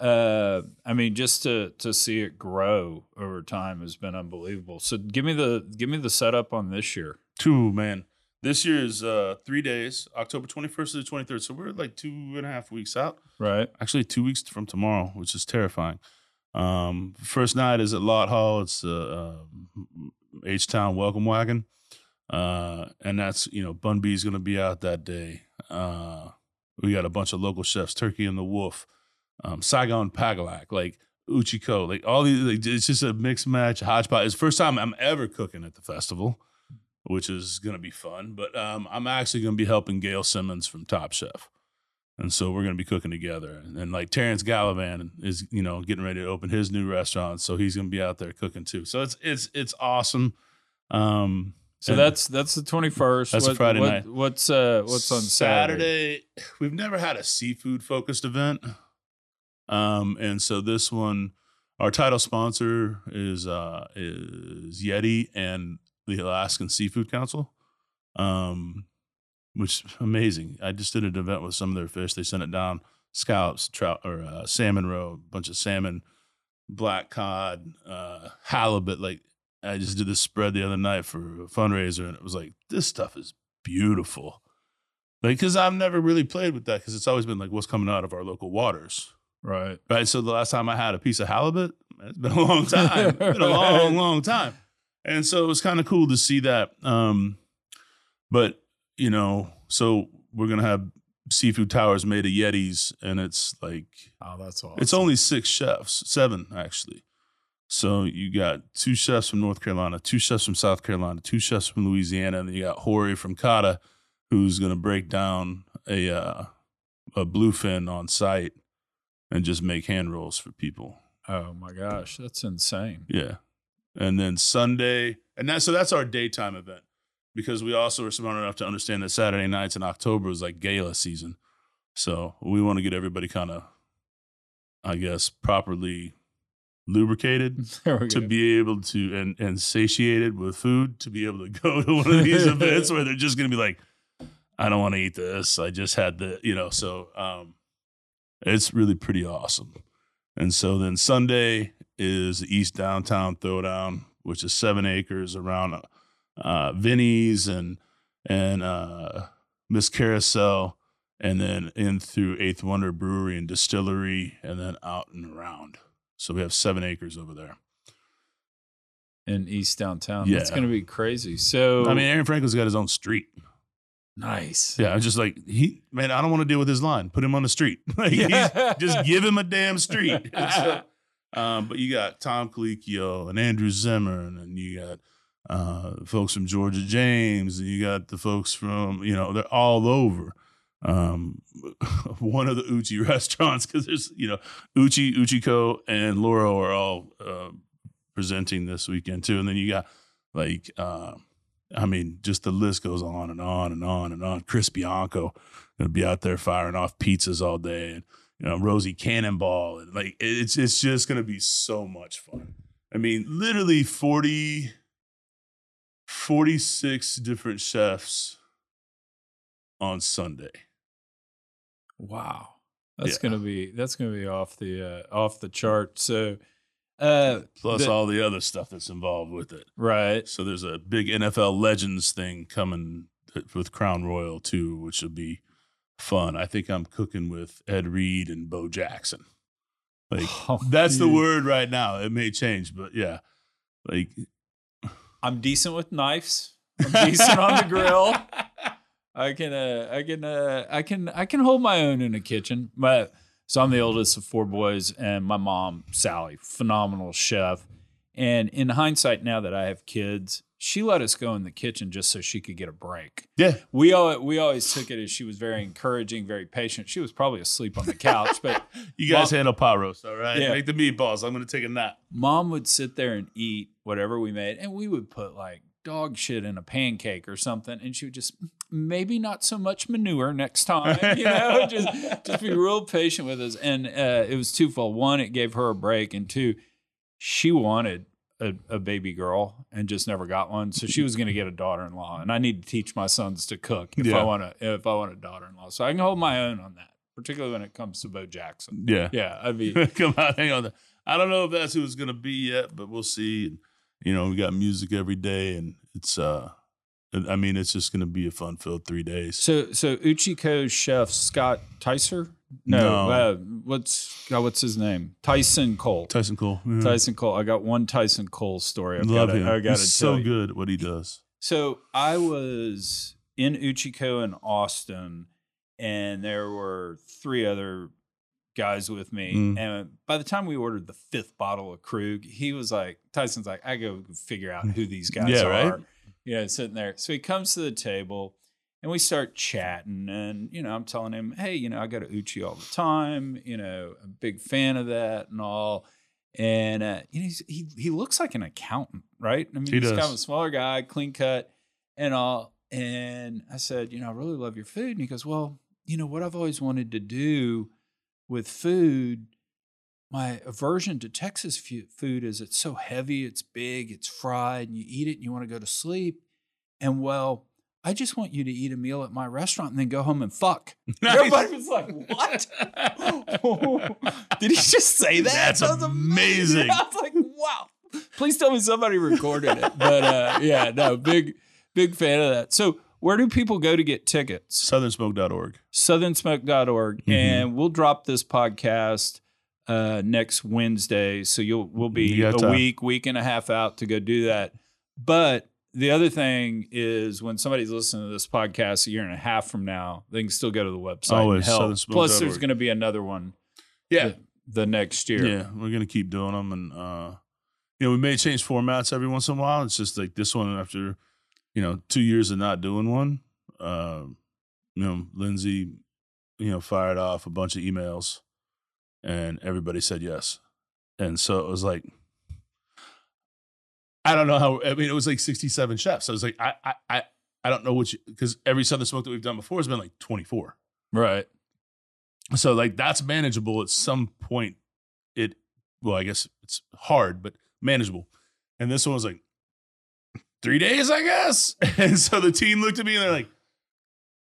uh I mean just to to see it grow over time has been unbelievable. So give me the give me the setup on this year. Two, man. This year is uh, three days, October 21st to the 23rd. So we're like two and a half weeks out. Right. Actually, two weeks from tomorrow, which is terrifying. Um, first night is at Lot Hall. It's the uh, H Town Welcome Wagon. Uh, and that's, you know, Bun B is going to be out that day. Uh, we got a bunch of local chefs, Turkey and the Wolf, um, Saigon Pagolac, like Uchiko, like all these. Like, it's just a mixed match, hodgepodge. It's the first time I'm ever cooking at the festival, which is going to be fun. But um, I'm actually going to be helping Gail Simmons from Top Chef. And so we're going to be cooking together. And, then like Terrence Gallivan is, you know, getting ready to open his new restaurant. So he's going to be out there cooking too. So it's, it's, it's awesome. Um, So and that's that's the twenty first. That's a Friday what, night. What's uh what's on Saturday? We've never had a seafood focused event. Um, and so this one, our title sponsor is, uh, is Yeti and the Alaskan Seafood Council. Um, which is amazing. I just did an event with some of their fish. They sent it down scallops, trout, or uh, salmon roe, a bunch of salmon, black cod, uh, halibut. Like I just did this spread the other night for a fundraiser, and it was like this stuff is beautiful. Like, because I've never really played with that because it's always been like what's coming out of our local waters, Right. right? So the last time I had a piece of halibut, it's been a long time. It's *laughs* been a long, long time. And so it was kind of cool to see that. Um, but you know, so we're gonna have seafood towers made of Yetis, and it's like Oh, that's awesome. it's only six chefs, seven actually. So you got two chefs from North Carolina, two chefs from South Carolina, two chefs from Louisiana, and then you got Hori from Kata, who's gonna break down a uh, a bluefin on site and just make hand rolls for people. Oh my gosh, that's insane. Yeah. And then Sunday, and that so that's our daytime event because we also are smart enough to understand that Saturday nights in October is like gala season. So we want to get everybody kind of, I guess, properly lubricated *laughs* to be able to and and satiated with food to be able to go to one of these *laughs* events where they're just gonna be like, I don't want to eat this. I just had the, you know, so um it's really pretty awesome. And so then Sunday is the East Downtown Throwdown, which is seven acres around uh Vinny's and and uh Miss Carousel and then in through Eighth Wonder Brewery and Distillery and then out and around. So we have seven acres over there. in East Downtown. That's Yeah. gonna be crazy. So I mean, Aaron Franklin's got his own street. Nice. Yeah, I'm just like he, man. I don't want to deal with his line. Put him on the street. *laughs* like, *laughs* just give him a damn street. *laughs* So, um, but you got Tom Colicchio and Andrew Zimmern, and you got uh, folks from Georgia James, and you got the folks from you know they're all over. Um, one of the Uchi restaurants because there's you know Uchi, Uchiko, and Loro are all uh, presenting this weekend too, and then you got like. Uh, I mean, just the list goes on and on and on and on. Chris Bianco gonna be out there firing off pizzas all day, and you know Rosie Cannonball, and like it's it's just gonna be so much fun. I mean, literally 40, 46 different chefs on Sunday. Wow. That's Yeah. gonna be that's gonna be off the uh, off the chart. So uh Plus The- all the other stuff that's involved with it. right. So there's a big NFL Legends thing coming with Crown Royal too, which will be fun. I think I'm cooking with Ed Reed and Bo Jackson. Like *laughs* Oh, that's the word right now. It may change, but yeah. Like *sighs* I'm decent with knives. I'm decent on the grill. *laughs* I can uh I can uh I can I can hold my own in the kitchen. My so I'm the oldest of four boys and my mom, Sally, phenomenal chef. And in hindsight now that I have kids, she let us go in the kitchen just so she could get a break. Yeah. We all we always took it as she was very encouraging, very patient. She was probably asleep on the couch, but *laughs* You guys Mom- handle pot roast, all right? Yeah. Make the meatballs. I'm gonna take a nap. mom would sit there and eat whatever we made and we would put like dog shit in a pancake or something and she would just maybe not so much manure next time *laughs* you know just just be real patient with us and uh, it was twofold one it gave her a break and two she wanted a, a baby girl and just never got one so she was going to get a daughter-in-law and i need to teach my sons to cook if Yeah. i want to if i want a daughter-in-law so i can hold my own on that particularly when it comes to bo jackson Yeah. yeah i'd be *laughs* Come on, hang on. I don't know if that's who it's gonna be yet, but we'll see. You know, we got music every day, and it's uh, I mean, it's just gonna be a fun filled three days. So so Uchiko's chef Scott Tycer? No, No. Uh, what's God, what's his name? Tyson Cole. Tyson Cole, yeah. Tyson Cole. I got one Tyson Cole story. I've love gotta, him. I got to He's so you. good what he does. So I was in Uchiko in Austin, and there were three other guys with me. Mm. And by the time we ordered the fifth bottle of Krug, he was like, Tyson's like, I go figure out who these guys Yeah, are. right? You know, sitting there. So he comes to the table and we start chatting. And, you know, I'm telling him, hey, you know, I go to Uchi all the time. You know, I'm a big fan of that and all. And, uh, you know, he's, he, he looks like an accountant, right? I mean, He he's kind of a smaller guy, clean cut and all. And I said, you know, I really love your food. And he goes, well, you know, what I've always wanted to do with food, my aversion to Texas food is it's so heavy, it's big, it's fried, and you eat it and you want to go to sleep. And well, I just want you to eat a meal at my restaurant and then go home and fuck. *laughs* Everybody was like, what? *laughs* Did he just say that? That's That was amazing. I was like, wow. Please tell me somebody recorded it. But uh, yeah, no, big, big fan of that. So where do people go to get tickets? SouthernSmoke.org. southernsmoke.org Mhm. and we'll drop this podcast uh next Wednesday so you'll we'll be You a time. week week and a half out to go do that but the other thing is when somebody's listening to this podcast a year and a half from now they can still go to the website Always, plus there's going to be another one Yeah. the, the next year Yeah, we're gonna keep doing them, and uh, you know, we may change formats every once in a while. It's just like this one after, you know, two years of not doing one. Uh, you know, Lindsay, you know, fired off a bunch of emails, and everybody said yes, and so it was like. I don't know how. I mean, it was like sixty-seven chefs. I was like, I, I, I, I don't know which because every Southern Smoke that we've done before has been like twenty-four. right So like that's manageable at some point. It well, I guess it's hard, but manageable. And this one was like three days, I guess. *laughs* And so the team looked at me and they're like,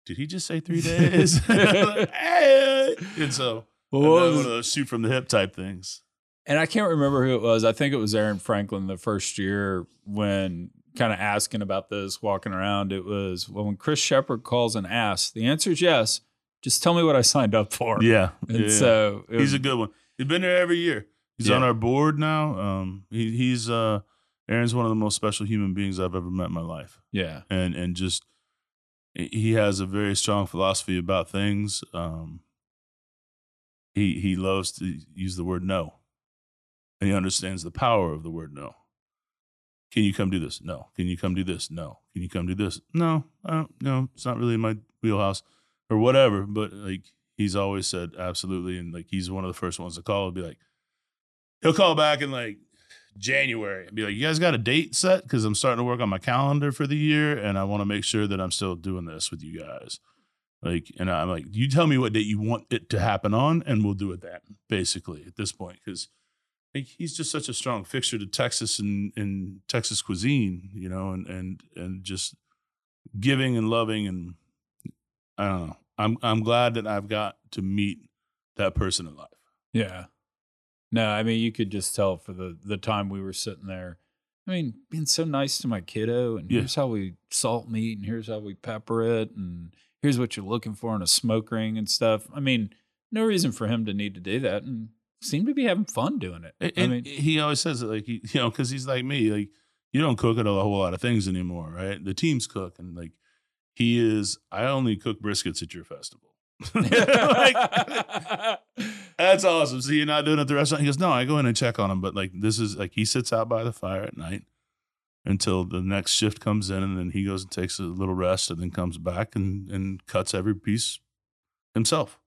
"Did he just say three *laughs* days?" *laughs* and. So well, was- one of those shoot from the hip type things. And I can't remember who it was. I think it was Aaron Franklin the first year when kind of asking about this, walking around. It was, well, when Chris Shepard calls and asks, the answer is yes. Just tell me what I signed up for. Yeah, And yeah. so it he's a good one. He's been there every year. He's Yeah. on our board now. Um, he, he's uh, Aaron's one of the most special human beings I've ever met in my life. yeah. and and just he has a very strong philosophy about things. Um, he he loves to use the word no, and he understands the power of the word no. Can you come do this? No. Can you come do this? No. Can you come do this? No. I don't. No, it's not really my wheelhouse, or whatever. But like he's always said absolutely, and like he's one of the first ones to call and be like, he'll call back and like January and be like, "You guys got a date set? Because I'm starting to work on my calendar for the year, and I want to make sure that I'm still doing this with you guys." Like, and I'm like, "You tell me what date you want it to happen on, and we'll do it then." Basically, at this point, because like, he's just such a strong fixture to Texas and, and Texas cuisine, you know, and and and just giving and loving, and I don't know. I'm I'm glad that I've got to meet that person in life. Yeah. No, I mean you could just tell for the the time we were sitting there. I mean, being so nice to my kiddo, and Yeah. here's how we salt meat, and here's how we pepper it, and here's what you're looking for in a smoke ring and stuff. I mean, no reason for him to need to do that, and seemed to be having fun doing it. And, I mean, he always says it like you know, because he's like me. Like you don't cook at a whole lot of things anymore, right? The teams cook, and like he is. I only cook briskets at your festival. *laughs* like, that's awesome. So you're not doing it at the restaurant? He goes, no, I go in and check on him, but like this is like he sits out by the fire at night until the next shift comes in, and then he goes and takes a little rest, and then comes back and and cuts every piece himself.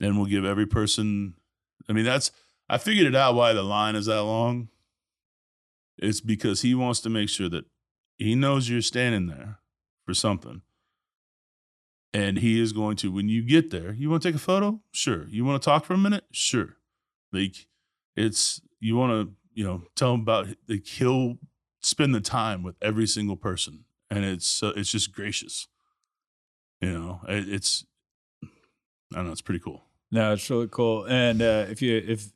And we'll give every person. I mean, that's I figured it out why the line is that long. It's because he wants to make sure that he knows you're standing there for something. And he is going to, when you get there, you want to take a photo? Sure. You want to talk for a minute? Sure. Like it's, you want to, you know, tell him about, like he'll spend the time with every single person. And it's, uh, it's just gracious. You know, it, it's, I don't know, it's pretty cool. No, it's really cool. And uh, if you if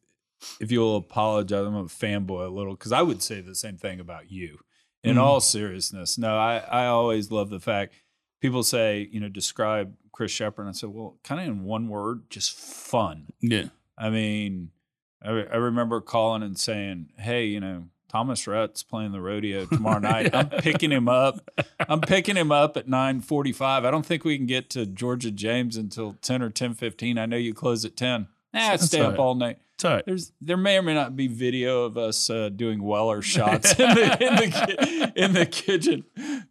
if you'll apologize, I'm a fanboy a little because I would say the same thing about you. In Mhm. all seriousness, no, I I always love the fact people say you know describe Chris Shepard, and I said, well, kind of in one word, just fun. Yeah. I mean, I, re- I remember calling and saying, hey, you know. Thomas Rhett's playing the rodeo *laughs* tomorrow night. I'm picking him up. I'm picking him up at 9:45. I don't think we can get to Georgia James until 10 or 10:15. I know you close at 10. Nah, stay all up right. all night. It's all right. There's there may or may not be video of us uh, doing Weller shots in the in the, in the kitchen.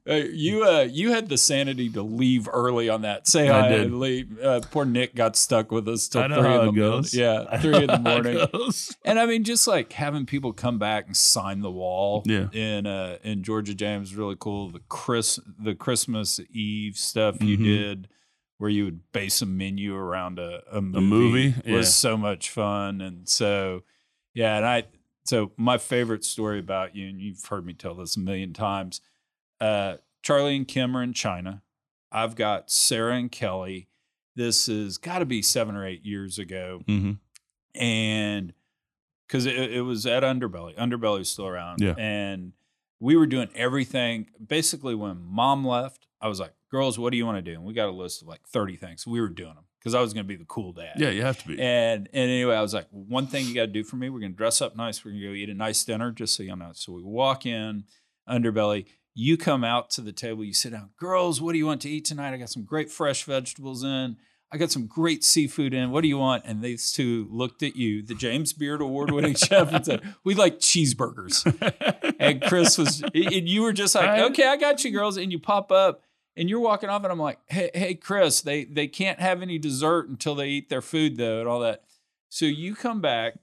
Uh, you uh, you had the sanity to leave early on that. Say I hi did. leave. Uh, poor Nick got stuck with us till three in the morning. Yeah, three in the morning. And I mean, just like having people come back and sign the wall Yeah. in uh, in Georgia James is really cool. The Chris the Christmas Eve stuff you Mhm. did, where you would base a menu around a, a movie, movie? Yeah. was so much fun. And so, yeah, and I so my favorite story about you, and you've heard me tell this a million times. Uh, Charlie and Kim are in China. I've got Sarah and Kelly. This has got to be seven or eight years ago Mhm. and because it, it was at Underbelly, Underbelly's still around, Yeah. and we were doing everything. Basically, when Mom left, I was like, "Girls, what do you want to do?" And we got a list of like thirty things. We were doing them because I was going to be the cool dad. Yeah, you have to be. And and anyway, I was like, one thing you got to do for me, we're gonna dress up nice. We're gonna go eat a nice dinner, just so you know. So we walk in, underbelly. You come out to the table. You sit down. Girls, what do you want to eat tonight? I got some great fresh vegetables in. I got some great seafood in. What do you want? And these two looked at you, the James Beard Award winning *laughs* chef, and said, "We like cheeseburgers." And Chris was, *laughs* and you were just like, "Okay, I got you, girls." And you pop up, and you're walking off, and I'm like, "Hey, hey, Chris, they they can't have any dessert until they eat their food, though, and all that." So you come back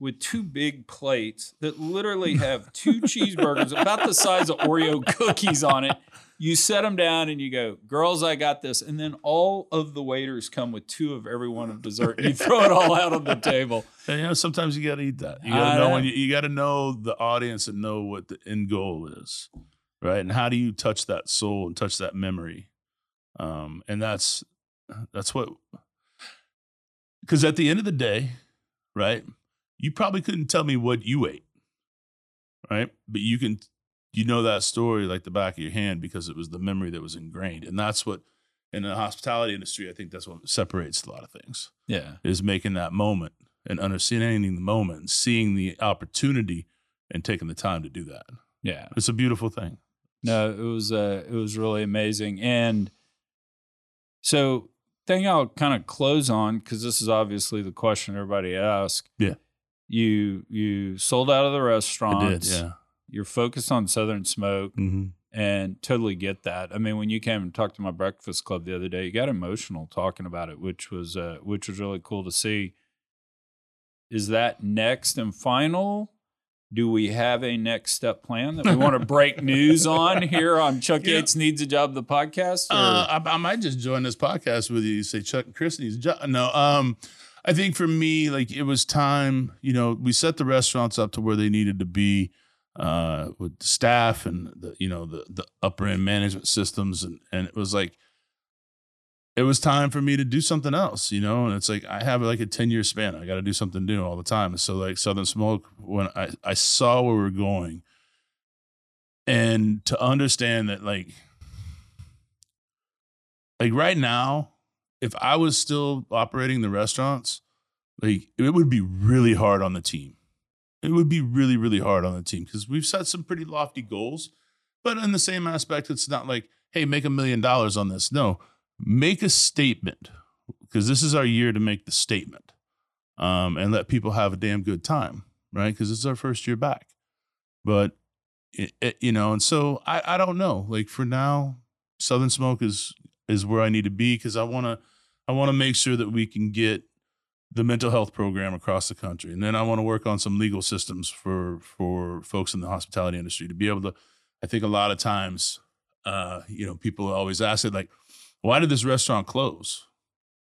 with two big plates that literally *laughs* have two cheeseburgers about the size of Oreo *laughs* cookies on it. You set them down and you go, "Girls, I got this." And then all of the waiters come with two of every one of dessert. and You throw it all out on the *laughs* table. And, you know, sometimes you got to eat that. You got to know when you, you got to know the audience and know what the end goal is, right? And how do you touch that soul and touch that memory? Um, and that's that's what. Because at the end of the day, right, you probably couldn't tell me what you ate, right? But you can, you know that story like the back of your hand because it was the memory that was ingrained, and that's what. In the hospitality industry, I think that's what separates a lot of things Yeah. is making that moment and understanding the moment and seeing the opportunity and taking the time to do that. Yeah. It's a beautiful thing. No, it was uh, it was really amazing. And so, thing I'll kind of close on because this is obviously the question everybody asks. Yeah. You you sold out of the restaurants. did, yeah. You're focused on Southern Smoke, Mm-hmm. and totally get that. I mean, when you came and talked to my breakfast club the other day, you got emotional talking about it, which was uh, which was really cool to see. Is that next and final? Do we have a next step plan that we want to break *laughs* news on here on Chuck Yeah. Yates Needs a Job, the podcast? Uh, I, I might just join this podcast with you. Say Chuck and Chris needs a job. No, um, I think for me, like it was time. You know, we set the restaurants up to where they needed to be uh, with the staff and the you know the the upper end management systems, and and it was like it was time for me to do something else, you know. And it's like I have like a ten year span. I got to do something new all the time. So like Southern Smoke, when I I saw where we were going, and to understand that like like right now, if I was still operating the restaurants, like it would be really hard on the team. It would be really really hard on the team because we've set some pretty lofty goals, but in the same aspect, it's not like hey make a million dollars on this. No make a statement because this is our year to make the statement um, and let people have a damn good time, right? Because it's our first year back. But, it, it, you know, and so I, I don't know. Like for now, Southern Smoke is is where I need to be because I want to I want to make sure that we can get the mental health program across the country, and then I want to work on some legal systems for for folks in the hospitality industry to be able to. I think a lot of times, uh, you know, people always ask it like, why did this restaurant close?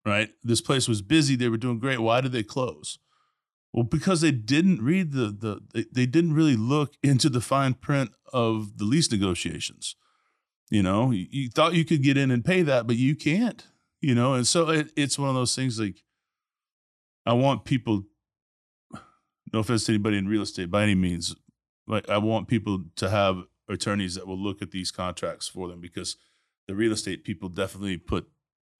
Right? This place was busy. They were doing great. Why did they close? Well, because they didn't read the the they, they didn't really look into the fine print of the lease negotiations. You know, you, you thought you could get in and pay that, but you can't. You know, and so it, it's one of those things like I want people. No offense to anybody in real estate by any means, like I want people to have attorneys that will look at these contracts for them because the real estate people definitely put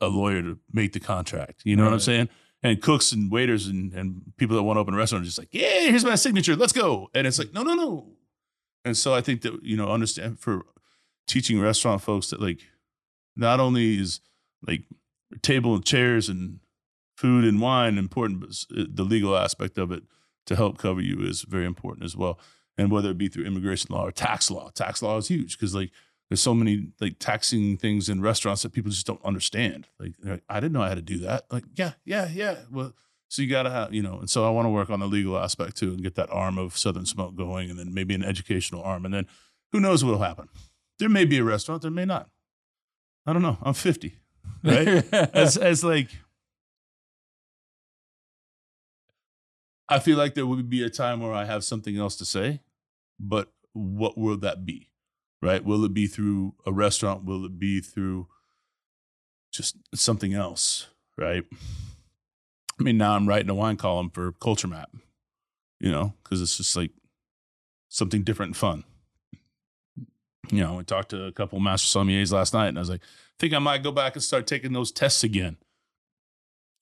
a lawyer to make the contract. You know right. what I'm saying? And cooks and waiters and, and people that want to open a restaurant are just like, yeah, here's my signature. Let's go. And it's like, no, no, no. And so I think that, you know, understand for teaching restaurant folks that like not only is like table and chairs and food and wine important, but uh, the legal aspect of it to help cover you is very important as well. And whether it be through immigration law or tax law, tax law is huge because like there's so many like taxing things in restaurants that people just don't understand. Like, like, I didn't know I had to do that. Like, yeah, yeah, yeah. Well, so you gotta have, you know, and so I want to work on the legal aspect too and get that arm of Southern Smoke going and then maybe an educational arm. And then who knows what'll happen. There may be a restaurant, there may not. I don't know. I'm 50. Right? *laughs* as as like I feel like there would be a time where I have something else to say, but what will that be? Right? Will it be through a restaurant? Will it be through just something else, right? I mean, now I'm writing a wine column for Culture Map, you know, because it's just like something different and fun. You know, I talked to a couple of master sommeliers last night, and I was like, I think I might go back and start taking those tests again.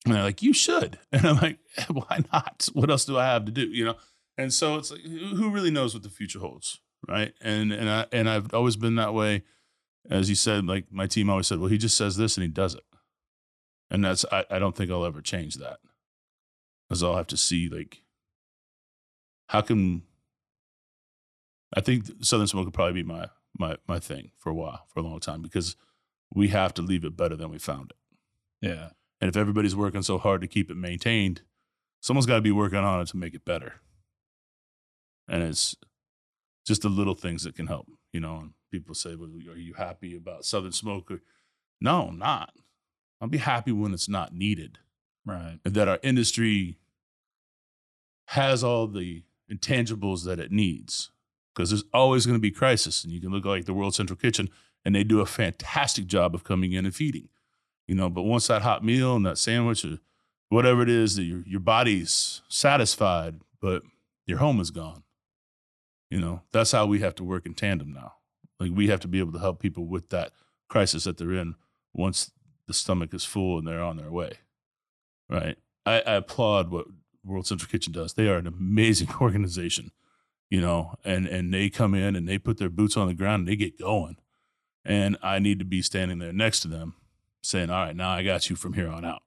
And they're like, you should. *laughs* And I'm like, why not? What else do I have to do? You know? And so it's like, who really knows what the future holds? Right? And and I and I've always been that way. As you said, like my team always said, well, he just says this and he does it. And that's I, I don't think I'll ever change that. Because I'll have to see like how can I think Southern Smoke would probably be my my my thing for a while, for a long time, because we have to leave it better than we found it. Yeah. And if everybody's working so hard to keep it maintained, someone's got to be working on it to make it better. And it's just the little things that can help, you know. And people say, well, are you happy about Southern Smoke? No, I'm not. I'll be happy when it's not needed. Right. And that our industry has all the intangibles that it needs. Because there's always going to be crisis. And you can look like the World Central Kitchen, and they do a fantastic job of coming in and feeding. You know, but once that hot meal and that sandwich or whatever it is that your your body's satisfied, but your home is gone. You know, that's how we have to work in tandem now. Like we have to be able to help people with that crisis that they're in once the stomach is full and they're on their way. Right. I, I applaud what World Central Kitchen does. They are an amazing *laughs* organization, you know, and and they come in and they put their boots on the ground and they get going. And I need to be standing there next to them saying, All right, now I got you from here on out.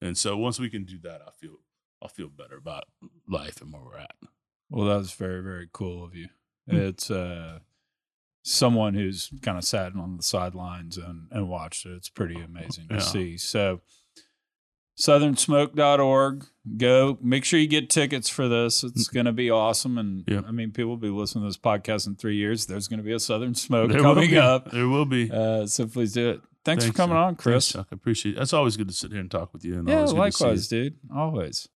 And so once we can do that, I feel I'll feel better about life and where we're at. Well, that was very, very cool of you. Mm-hmm. It's uh, someone who's kind of sat on the sidelines and, and watched it. It's pretty amazing to yeah. see. So, southernsmoke.org. Go make sure you get tickets for this. It's mm. going to be awesome. And yeah. I mean, people will be listening to this podcast in three years. There's going to be a Southern Smoke there coming up. There will be. Uh, so please do it. Thanks, Thanks for coming on, Chris. Thanks, Chuck. I appreciate it. That's always good to sit here and talk with you. And yeah, likewise, dude. Always.